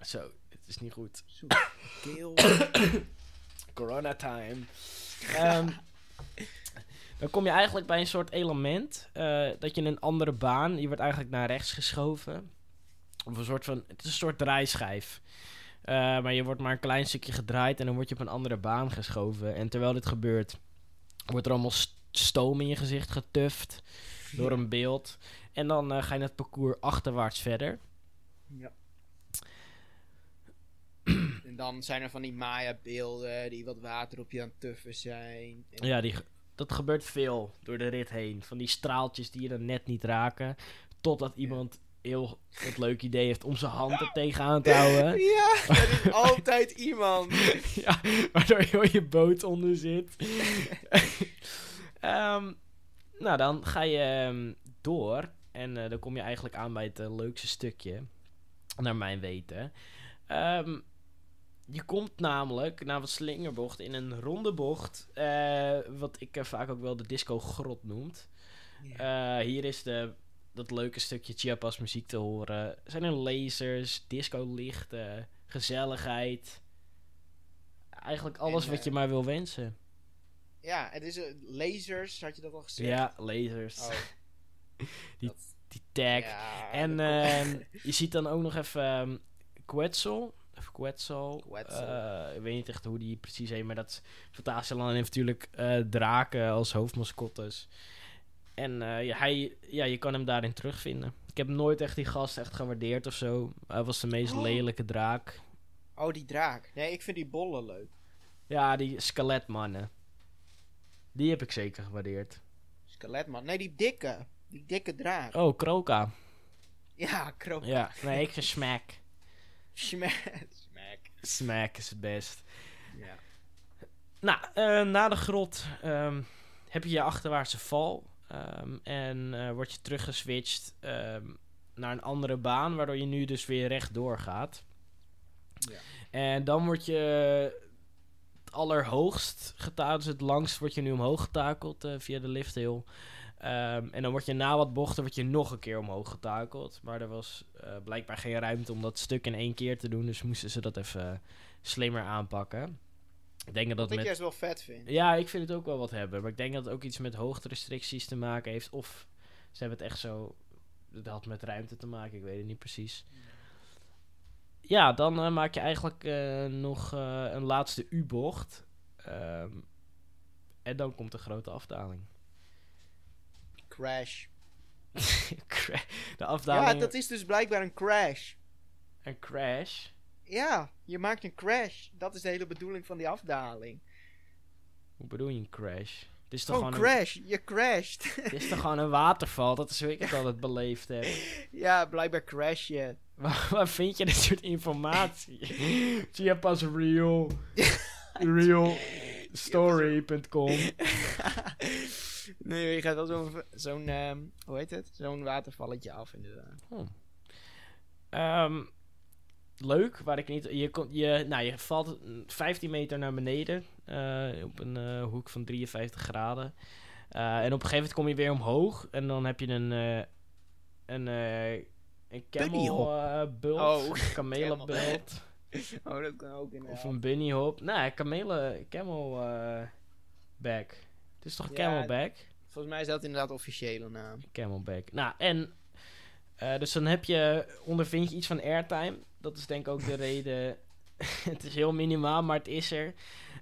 Speaker 1: Zo, dit is niet goed. (coughs)
Speaker 2: Keel.
Speaker 1: Corona time. Ehm, dan kom je eigenlijk bij een soort element. eh, dat je een andere baan, die wordt eigenlijk naar rechts geschoven. Of een soort van, het is een soort draaischijf. Eh, maar je wordt maar een klein stukje gedraaid en dan word je op een andere baan geschoven. En terwijl dit gebeurt, wordt er allemaal st- stoom in je gezicht getuft door een beeld. En dan eh, ga je het parcours achterwaarts verder.
Speaker 2: Ja. en dan zijn er van die Maya-beelden die wat water op je aan het tuffen zijn. En-
Speaker 1: Ja, die, dat gebeurt veel door de rit heen. Van die straaltjes die je dan net niet raken. Totdat iemand heel het leuk idee heeft om zijn hand er tegenaan te houden. (laughs)
Speaker 2: Ja, er is altijd iemand. (laughs)
Speaker 1: ja, waardoor heel je boot onder zit. (laughs) Ehm, nou, dan ga je ehm, door. En eh, dan kom je eigenlijk aan bij het eh, leukste stukje. Naar mijn weten. Ehm, je komt namelijk naar wat slingerbocht in een ronde bocht. eh, wat ik vaak ook wel de disco grot noemt. Hier is de, dat leuke stukje Chiapas muziek te horen. Er zijn er lasers, disco lichten, gezelligheid. Eigenlijk alles
Speaker 2: En,
Speaker 1: wat je maar wil wensen.
Speaker 2: Ja, het is eh, lasers, had je dat al gezegd?
Speaker 1: Ja, lasers.
Speaker 2: Oh. (laughs)
Speaker 1: Die-
Speaker 2: Dat-
Speaker 1: Die tag.
Speaker 2: ja,
Speaker 1: en ehm, je ziet dan ook nog even ehm Quetzal. Of Quetzal.
Speaker 2: Quetzal.
Speaker 1: Eh, ik weet niet echt hoe die precies heet. Maar dat Fantasieland heeft natuurlijk eh, draken als hoofdmascottes. En ja, hij, ja, je kan hem daarin terugvinden. Ik heb nooit echt die gast echt gewaardeerd of zo. Hij was de meest
Speaker 2: Oh.
Speaker 1: lelijke draak.
Speaker 2: oh, die draak. Nee, ik vind die bollen leuk.
Speaker 1: Ja, die skeletmannen. Die heb ik zeker gewaardeerd.
Speaker 2: Skeletman. Nee, die dikke. Die dikke draak.
Speaker 1: Oh, Kroka.
Speaker 2: Ja, krook.
Speaker 1: Ja, nee, ik ga (laughs) Smack.
Speaker 2: Smack. Smack.
Speaker 1: Is het best.
Speaker 2: Ja.
Speaker 1: nou, eh, na de grot ehm, heb je je achterwaartse val. ehm, en eh, word je teruggeswitcht ehm, naar een andere baan, waardoor je nu dus weer rechtdoor gaat.
Speaker 2: Ja.
Speaker 1: En dan word je allerhoogst getakeld, dus het langst word je nu omhoog getakeld eh, via de lift hill. Ehm, en dan word je na wat bochten word je nog een keer omhoog getakeld. Maar er was eh, blijkbaar geen ruimte om dat stuk in één keer te doen, dus moesten ze dat even slimmer aanpakken. Ik denk dat dat
Speaker 2: ik
Speaker 1: met...
Speaker 2: juist wel vet vind.
Speaker 1: Ja, ik vind het ook wel wat hebben. Maar ik denk dat het ook iets met hoogterestricties te maken heeft. Of ze hebben het echt zo... Het had met ruimte te maken, ik weet het niet precies. Ja, dan eh, maak je eigenlijk eh, nog eh, een laatste U-bocht. Ehm, en dan komt de grote afdaling.
Speaker 2: Crash. (laughs)
Speaker 1: Cra- de
Speaker 2: Ja,
Speaker 1: afdaling...
Speaker 2: dat is dus blijkbaar een crash.
Speaker 1: Een crash.
Speaker 2: Ja, je maakt een crash. Dat is de hele bedoeling van die afdaling.
Speaker 1: Hoe bedoel je een crash? Het is toch
Speaker 2: Gewoon
Speaker 1: een,
Speaker 2: crash, je crasht.
Speaker 1: het is toch gewoon een waterval? Dat is hoe ik het altijd beleefd heb. (laughs)
Speaker 2: ja, blijkbaar crash je.
Speaker 1: Waar, waar vind je dit soort informatie? (laughs) Zie je pas real, (laughs) realstory.com. (laughs)
Speaker 2: nee, je gaat wel zo'n, zo'n ehm, hoe heet het? Zo'n watervalletje af inderdaad.
Speaker 1: Ehm, leuk, waar ik niet... Je, kon, je, nou, je valt 15 meter naar beneden eh, op een eh, hoek van 53 graden. Eh, en op een gegeven moment kom je weer omhoog en dan heb je een... een een
Speaker 2: Bunny hop. (laughs)
Speaker 1: camel eh,
Speaker 2: Oh,
Speaker 1: kamelenbult. (laughs)
Speaker 2: Oh, dat kan ook inderdaad.
Speaker 1: Of een bunny hop. Nee, kamelen, camel eh, back. Het is toch
Speaker 2: Ja,
Speaker 1: camelback?
Speaker 2: Volgens mij is dat inderdaad officiële naam.
Speaker 1: Camelback. Nou, en... eh, dus dan heb je, ondervind je iets van airtime. Dat is denk ik ook de (laughs) reden... het is heel minimaal, maar het is er.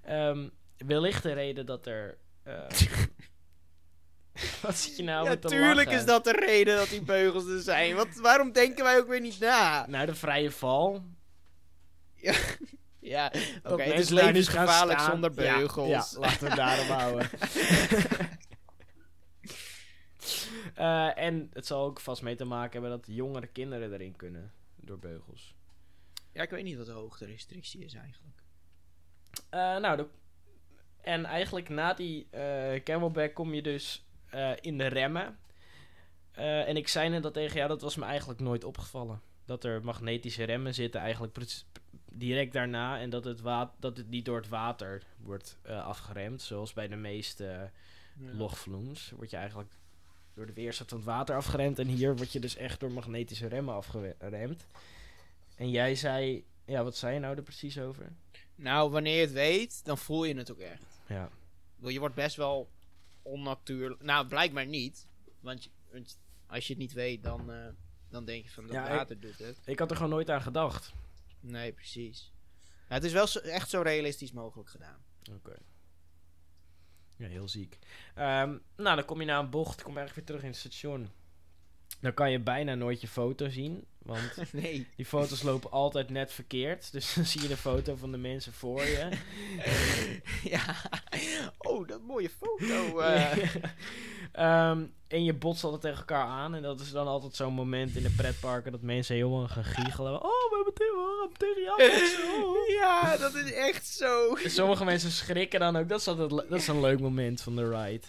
Speaker 1: Ehm, wellicht de reden dat er... eh, (laughs) wat zit je nou
Speaker 2: ja,
Speaker 1: met te
Speaker 2: tuurlijk
Speaker 1: lachen?
Speaker 2: is dat de reden dat die beugels er zijn. Want waarom denken wij ook weer niet na?
Speaker 1: Nou, de vrije val.
Speaker 2: Ja, (laughs) oké,
Speaker 1: Dat
Speaker 2: het is levensgevaarlijk
Speaker 1: staan.
Speaker 2: zonder
Speaker 1: Ja,
Speaker 2: beugels.
Speaker 1: Ja, laten we daarop houden. (laughs) Eh, en het zal ook vast mee te maken hebben dat jongere kinderen erin kunnen. Door beugels.
Speaker 2: Ja, ik weet niet wat de hoogterestrictie is eigenlijk.
Speaker 1: Eh, nou, de- en eigenlijk na die eh, camelback kom je dus eh, in de remmen. Eh, en ik zei net dat tegen jou, dat was me eigenlijk nooit opgevallen. Dat er magnetische remmen zitten eigenlijk direct daarna. En dat het, dat het niet door het water wordt eh, afgeremd. Zoals bij de meeste logvloems. Word je eigenlijk door de weerstand van het water afgeremd. En hier word je dus echt door magnetische remmen afgeremd. En jij zei... Ja, wat zei je nou er precies over?
Speaker 2: Nou, wanneer je het weet, dan voel je het ook echt.
Speaker 1: Ja.
Speaker 2: Je wordt best wel onnatuurlijk. Nou, blijkbaar niet. Want, als je het niet weet, dan, eh, dan denk je van dat
Speaker 1: Ja, ik-
Speaker 2: water doet het.
Speaker 1: Ik had er gewoon nooit aan gedacht.
Speaker 2: Nee, precies. Ja, het is wel zo- echt zo realistisch mogelijk gedaan.
Speaker 1: Oké. Ja, heel ziek. Ehm, nou, dan kom je naar een bocht, kom eigenlijk weer terug in het station. Dan kan je bijna nooit je foto zien, want (laughs)
Speaker 2: nee.
Speaker 1: die foto's lopen altijd net verkeerd. (laughs) Dus dan zie je de foto van de mensen voor je. (laughs)
Speaker 2: ja. Oh, dat mooie foto. eh.
Speaker 1: Ehm, en je botst altijd tegen elkaar aan. En dat is dan altijd zo'n moment in de pretparken dat mensen helemaal gaan giechelen. Oh, we hebben tegen, jou oh.
Speaker 2: ja, dat is echt zo.
Speaker 1: En Sommige mensen schrikken dan ook. Dat is, altijd, dat is een leuk moment van de ride.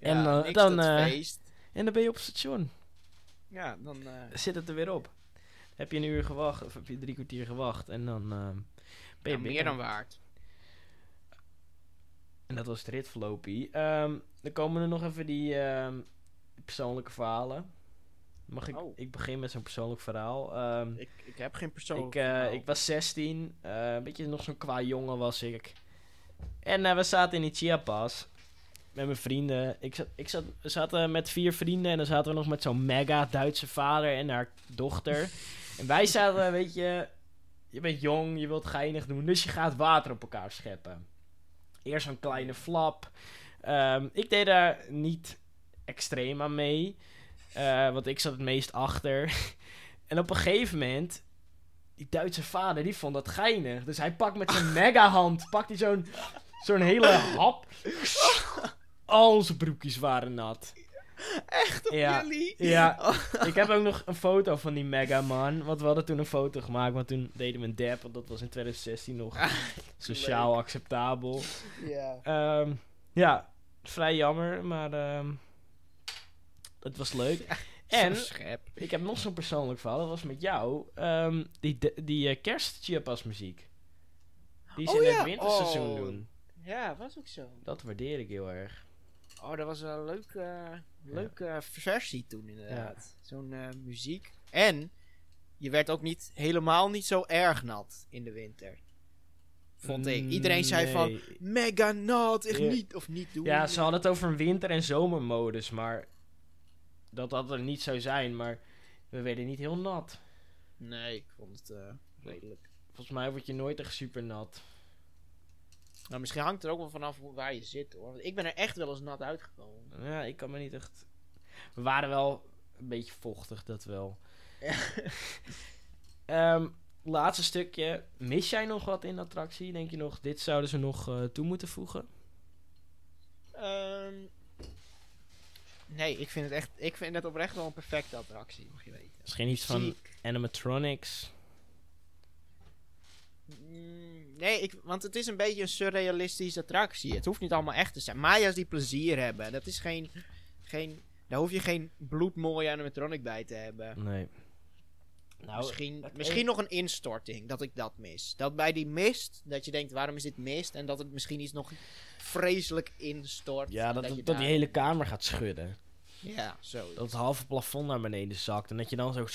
Speaker 1: En,
Speaker 2: Ja,
Speaker 1: eh,
Speaker 2: niks
Speaker 1: dan,
Speaker 2: feest.
Speaker 1: En dan ben je op het station.
Speaker 2: Ja, dan... eh,
Speaker 1: Zit het er weer op. Heb je een uur gewacht, of heb je drie kwartier gewacht. En dan eh, ben je
Speaker 2: ja, meer dan waard.
Speaker 1: En dat was het ritverloopie. Ehm dan komen er nog even die ehm, persoonlijke verhalen. Mag ik,
Speaker 2: Oh.
Speaker 1: ik begin met zo'n persoonlijk verhaal. Ehm,
Speaker 2: Ik, ik heb geen persoonlijk
Speaker 1: ik, eh,
Speaker 2: verhaal.
Speaker 1: ik was 16, eh, een beetje nog zo'n qua jongen was ik. En we zaten in die Chiapas met mijn vrienden. Ik zat, ik zat, we zaten met vier vrienden en dan zaten we nog met zo'n mega Duitse vader en haar dochter. en wij zaten, weet je, je bent jong, je wilt geinig doen, dus je gaat water op elkaar scheppen. Eerst zo'n kleine flap. Ehm, ik deed daar niet extreem aan mee, eh, want ik zat het meest achter. (laughs) en op een gegeven moment die Duitse vader, die vond dat geinig. Dus hij pakt met zijn (laughs) mega hand, pakt hij zo'n zo'n hele hap. (laughs) Al zijn broekjes waren nat.
Speaker 2: Echt op
Speaker 1: Ja.
Speaker 2: jullie?
Speaker 1: Ja, ik heb ook nog een foto van die Mega Man. Want we hadden toen een foto gemaakt, maar toen deden we een dab. Want dat was in 2016 nog sociaal acceptabel.
Speaker 2: Ja.
Speaker 1: Ehm, ja, vrij jammer, maar ehm, het was leuk. En ik heb nog zo'n persoonlijk verhaal, dat was met jou. ehm, die die eh, kerst Chiapas muziek. Die ze
Speaker 2: Oh
Speaker 1: in
Speaker 2: ja,
Speaker 1: het winterseizoen
Speaker 2: oh.
Speaker 1: doen.
Speaker 2: Ja, was ook zo.
Speaker 1: Dat waardeer ik heel erg.
Speaker 2: Oh, dat was wel een leuke, eh, leuke versie toen inderdaad. Zo'n eh, muziek. En je werd ook niet helemaal niet zo erg nat in de winter. Vond ik. Iedereen zei van mega nat, echt
Speaker 1: Ja.
Speaker 2: niet of niet doen.
Speaker 1: Ja, ze hadden het over een winter- en zomermodus, maar dat dat er niet zou zijn, maar we werden niet heel nat.
Speaker 2: Nee, ik vond het eh, redelijk.
Speaker 1: Volgens mij word je nooit echt super nat.
Speaker 2: Nou, misschien hangt het er ook wel vanaf waar je zit hoor. Want ik ben er echt wel eens nat uitgekomen.
Speaker 1: Ja, ik kan me niet echt... We waren wel een beetje vochtig, dat wel.
Speaker 2: Ja. (laughs)
Speaker 1: Ehm, laatste stukje. Mis jij nog wat in de attractie? Denk je nog, dit zouden ze nog eh, toe moeten voegen?
Speaker 2: Ehm, nee, ik vind het echt. Ik vind het oprecht wel een perfecte attractie, mag je weten.
Speaker 1: Misschien iets van animatronics?
Speaker 2: Mm, nee, ik, want het is een beetje een surrealistische attractie. Het hoeft niet allemaal echt te zijn. Maya's die plezier hebben. Dat is geen. geen daar hoef je geen bloedmooie animatronic bij te hebben.
Speaker 1: Nee. Nou,
Speaker 2: misschien misschien
Speaker 1: een-
Speaker 2: nog een instorting, dat ik dat mis. Dat bij die mist, dat je denkt, waarom is dit mist? En dat het misschien iets nog vreselijk instort.
Speaker 1: ja, dat, die hele kamer gaat schudden.
Speaker 2: Ja, zo.
Speaker 1: Dat het halve plafond naar beneden zakt. En dat je dan zo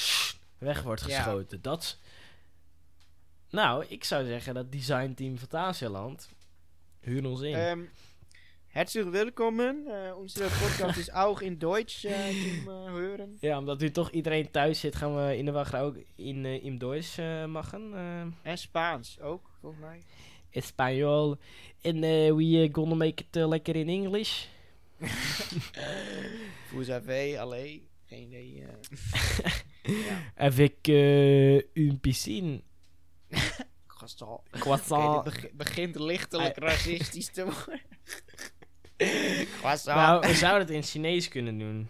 Speaker 1: weg wordt
Speaker 2: Ja.
Speaker 1: geschoten. Dat Nou, ik zou zeggen dat designteam Fantasialand... Huur ons in.
Speaker 2: Ähm, herzlich willkommen. Uh, onze podcast is (laughs) auch in Deutsch uh, zum uh, hören.
Speaker 1: Ja, omdat nu toch iedereen thuis zit, gaan we in de wacht ook in, uh, in Duits uh. Uh,
Speaker 2: En Spaans ook, volgens mij.
Speaker 1: Espanol. En we gonna make it lekker in English. (laughs)
Speaker 2: Vous avez, allee, geen idee. (laughs) Ja.
Speaker 1: Avec une piscine.
Speaker 2: Croissant. (laughs)
Speaker 1: Croissant.
Speaker 2: Okay, begint lichtelijk (laughs) racistisch te worden. (laughs) Croissant.
Speaker 1: Nou, we zouden het in Chinees kunnen doen.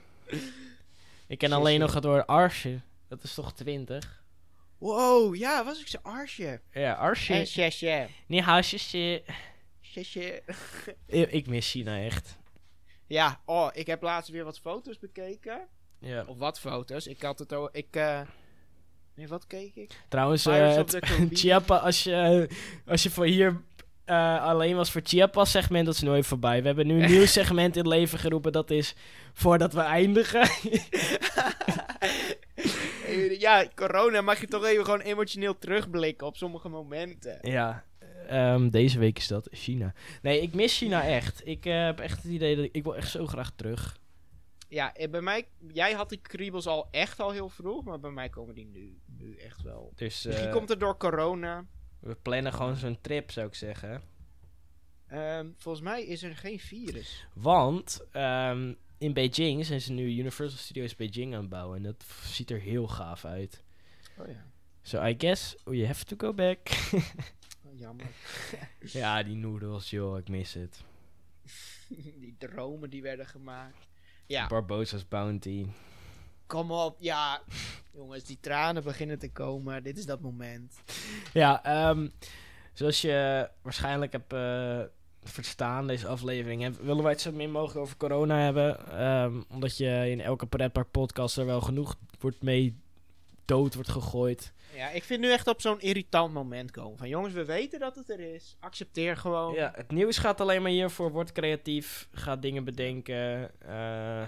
Speaker 1: Ik ken alleen nog het woord arsje. Dat is toch 20?
Speaker 2: Wow, ja, was ik zo arsje.
Speaker 1: Ja, arsje.
Speaker 2: En sheshe.
Speaker 1: Nee, haasje.
Speaker 2: Sheshe.
Speaker 1: Ik mis China echt.
Speaker 2: Ja, oh, ik heb laatst weer wat foto's bekeken.
Speaker 1: Ja.
Speaker 2: Of wat foto's. Ik had het ook. Ik. Uh, nee, wat keek ik?
Speaker 1: Trouwens,
Speaker 2: Pirates
Speaker 1: uh. (laughs) Chiapas, als je, als je voor hier uh, alleen was voor Chiapas segment, dat is nooit voorbij. We hebben nu een (laughs) nieuw segment in het leven geroepen, dat is voordat we eindigen. (laughs)
Speaker 2: ja, corona mag je toch even gewoon emotioneel terugblikken op sommige momenten.
Speaker 1: Ja, um, deze week is dat China. Nee, ik mis China echt. Ik uh, heb echt het idee dat ik, ik wil echt zo graag terug.
Speaker 2: Ja, bij mij, jij had die kriebels al echt al heel vroeg, maar bij mij komen die nu, nu echt wel.
Speaker 1: Dus,
Speaker 2: Misschien
Speaker 1: uh,
Speaker 2: komt het door corona.
Speaker 1: We plannen gewoon zo'n trip, zou ik zeggen.
Speaker 2: Um, volgens mij is er geen virus.
Speaker 1: Want um, in Beijing zijn ze nu Universal Studios Beijing aan het bouwen. En dat ziet er heel gaaf uit.
Speaker 2: Oh ja.
Speaker 1: So I guess we have to go back. (laughs)
Speaker 2: oh, jammer.
Speaker 1: ja, die noodles, joh, ik mis het. (laughs)
Speaker 2: die dromen die werden gemaakt. Ja.
Speaker 1: Barbossa's Bounty.
Speaker 2: Kom op, ja. Jongens, die tranen beginnen te komen. Dit is dat moment.
Speaker 1: Ja, um, zoals je waarschijnlijk hebt uh, verstaan, deze aflevering, heb, willen wij het zo min mogelijk over corona hebben. Um, omdat je in elke pretpark podcast er wel genoeg wordt mee dood wordt gegooid.
Speaker 2: Ja, ik vind nu echt op zo'n irritant moment komen. Van jongens, we weten dat het er is. Accepteer gewoon.
Speaker 1: Ja, het nieuws gaat alleen maar hiervoor. Word creatief. Ga dingen bedenken. Uh,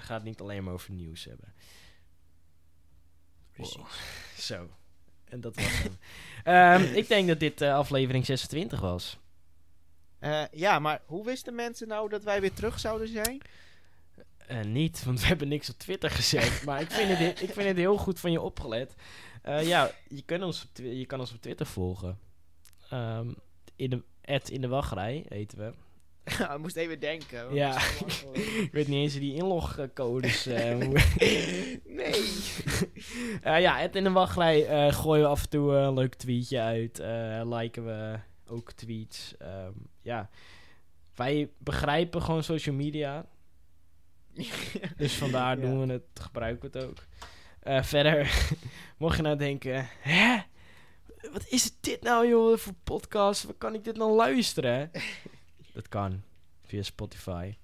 Speaker 1: ga het niet alleen maar over nieuws hebben.
Speaker 2: Precies.
Speaker 1: Wow. (laughs) Zo. En dat was hem. um, (laughs) ik denk dat dit uh, aflevering 26 was.
Speaker 2: Uh, ja, maar hoe wisten mensen nou dat wij weer terug zouden zijn?
Speaker 1: Uh, niet, want we hebben niks op Twitter gezet. (laughs) maar ik vind, het, ik vind het heel goed van je opgelet. Uh, ja, je, kan ons op, je kan ons op Twitter volgen. Um, in de, at in de wachtrij, heten we.
Speaker 2: Ja, (laughs) ik moest even denken.
Speaker 1: Ja, (laughs) ik weet niet eens die inlogcodes. (laughs) Uh,
Speaker 2: nee.
Speaker 1: uh, ja, het in de wachtrij uh, gooien we af en toe een leuk tweetje uit. Liken we ook tweets. Um, ja, wij begrijpen gewoon social media. Dus vandaar
Speaker 2: Ja.
Speaker 1: doen we het, gebruiken we het ook. Eh, verder, mocht je nou denken, hè? Wat is dit nou joh voor podcast? Waar kan ik dit nou luisteren? (laughs) Dat kan via Spotify,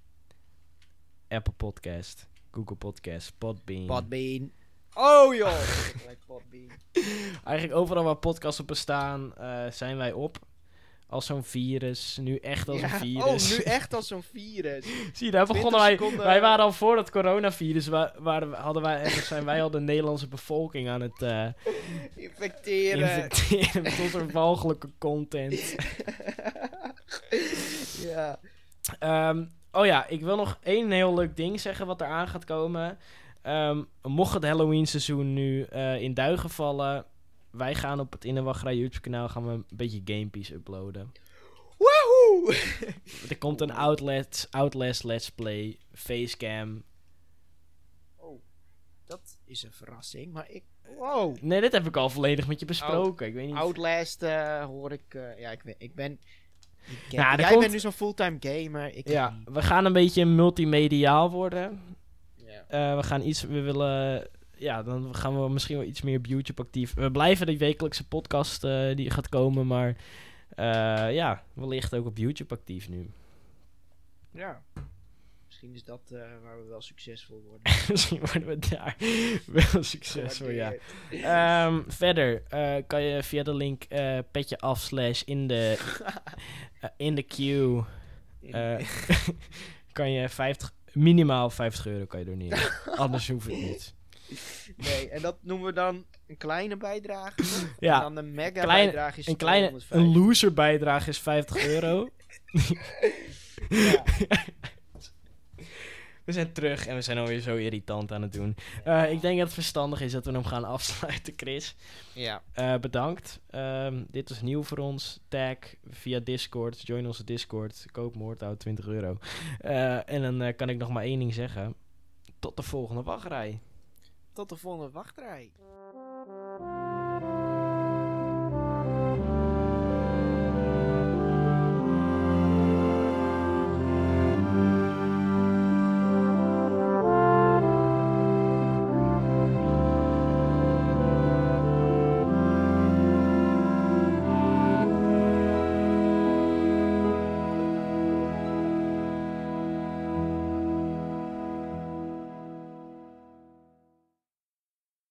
Speaker 1: Apple Podcast, Google Podcast, Podbean.
Speaker 2: Podbean. Oh joh. (laughs) Podbean.
Speaker 1: Eigenlijk overal waar podcasts op bestaan, eh, zijn wij op. Als zo'n virus, nu echt als
Speaker 2: Ja.
Speaker 1: een virus.
Speaker 2: Oh, nu echt als (laughs) zo'n virus.
Speaker 1: Zie je, daar
Speaker 2: 20
Speaker 1: begonnen wij.
Speaker 2: seconden-
Speaker 1: Wij waren al voor het coronavirus, wa- waren, we- hadden wij, zijn wij al de Nederlandse bevolking aan het eh,
Speaker 2: Infecteren.
Speaker 1: infecteren (laughs) met onze walgelijke content. (laughs)
Speaker 2: ja.
Speaker 1: Ehm, oh ja, ik wil nog één heel leuk ding zeggen wat eraan gaat komen. Ehm, mocht het Halloween seizoen nu eh, in duigen vallen, wij gaan op het In de Wachtrij YouTube kanaal gaan we een beetje gamepies uploaden.
Speaker 2: Woehoe!
Speaker 1: Er komt een Outlast, Outlast Let's Play, Facecam.
Speaker 2: Oh, dat is een verrassing, maar ik... Wow.
Speaker 1: Nee, dit heb ik al volledig met je besproken. ik weet niet.
Speaker 2: Outlast eh, hoor ik... eh, ja, ik, ben- ik ben... ik
Speaker 1: Nou,
Speaker 2: Jij
Speaker 1: komt-
Speaker 2: bent nu zo'n fulltime gamer. Ik
Speaker 1: Ja, we gaan een beetje multimediaal worden. Eh, we gaan iets, we willen, ja, dan gaan we misschien wel iets meer op YouTube actief. We blijven die wekelijkse podcast eh, die gaat komen, maar eh, ja, wellicht ook op YouTube actief nu.
Speaker 2: ja. Misschien is dat eh, waar we wel succesvol worden. (laughs)
Speaker 1: misschien worden we daar (laughs) wel succesvol, ja. Ehm, verder kan je via de link petje af slash in de, (laughs) in de queue kan je 50, minimaal 50 euro kan je doneren. Anders hoeft het niet.
Speaker 2: Nee, en dat noemen we dan een kleine bijdrage.
Speaker 1: Ja,
Speaker 2: En dan een mega
Speaker 1: kleine-
Speaker 2: bijdrage is
Speaker 1: Een kleine,
Speaker 2: 250.
Speaker 1: een loser bijdrage is 50 euro.
Speaker 2: Ja.
Speaker 1: We zijn terug en we zijn alweer zo irritant aan het doen. Eh, ik denk dat het verstandig is dat we hem gaan afsluiten, Chris.
Speaker 2: ja.
Speaker 1: Eh, bedankt. Ehm, dit was nieuw voor ons. Tag via Discord. Join onze Discord. Koop Moordhout 20 euro. Eh, en dan kan ik nog maar één ding zeggen. Tot de volgende wachtrij.
Speaker 2: Tot de volgende wachtrij.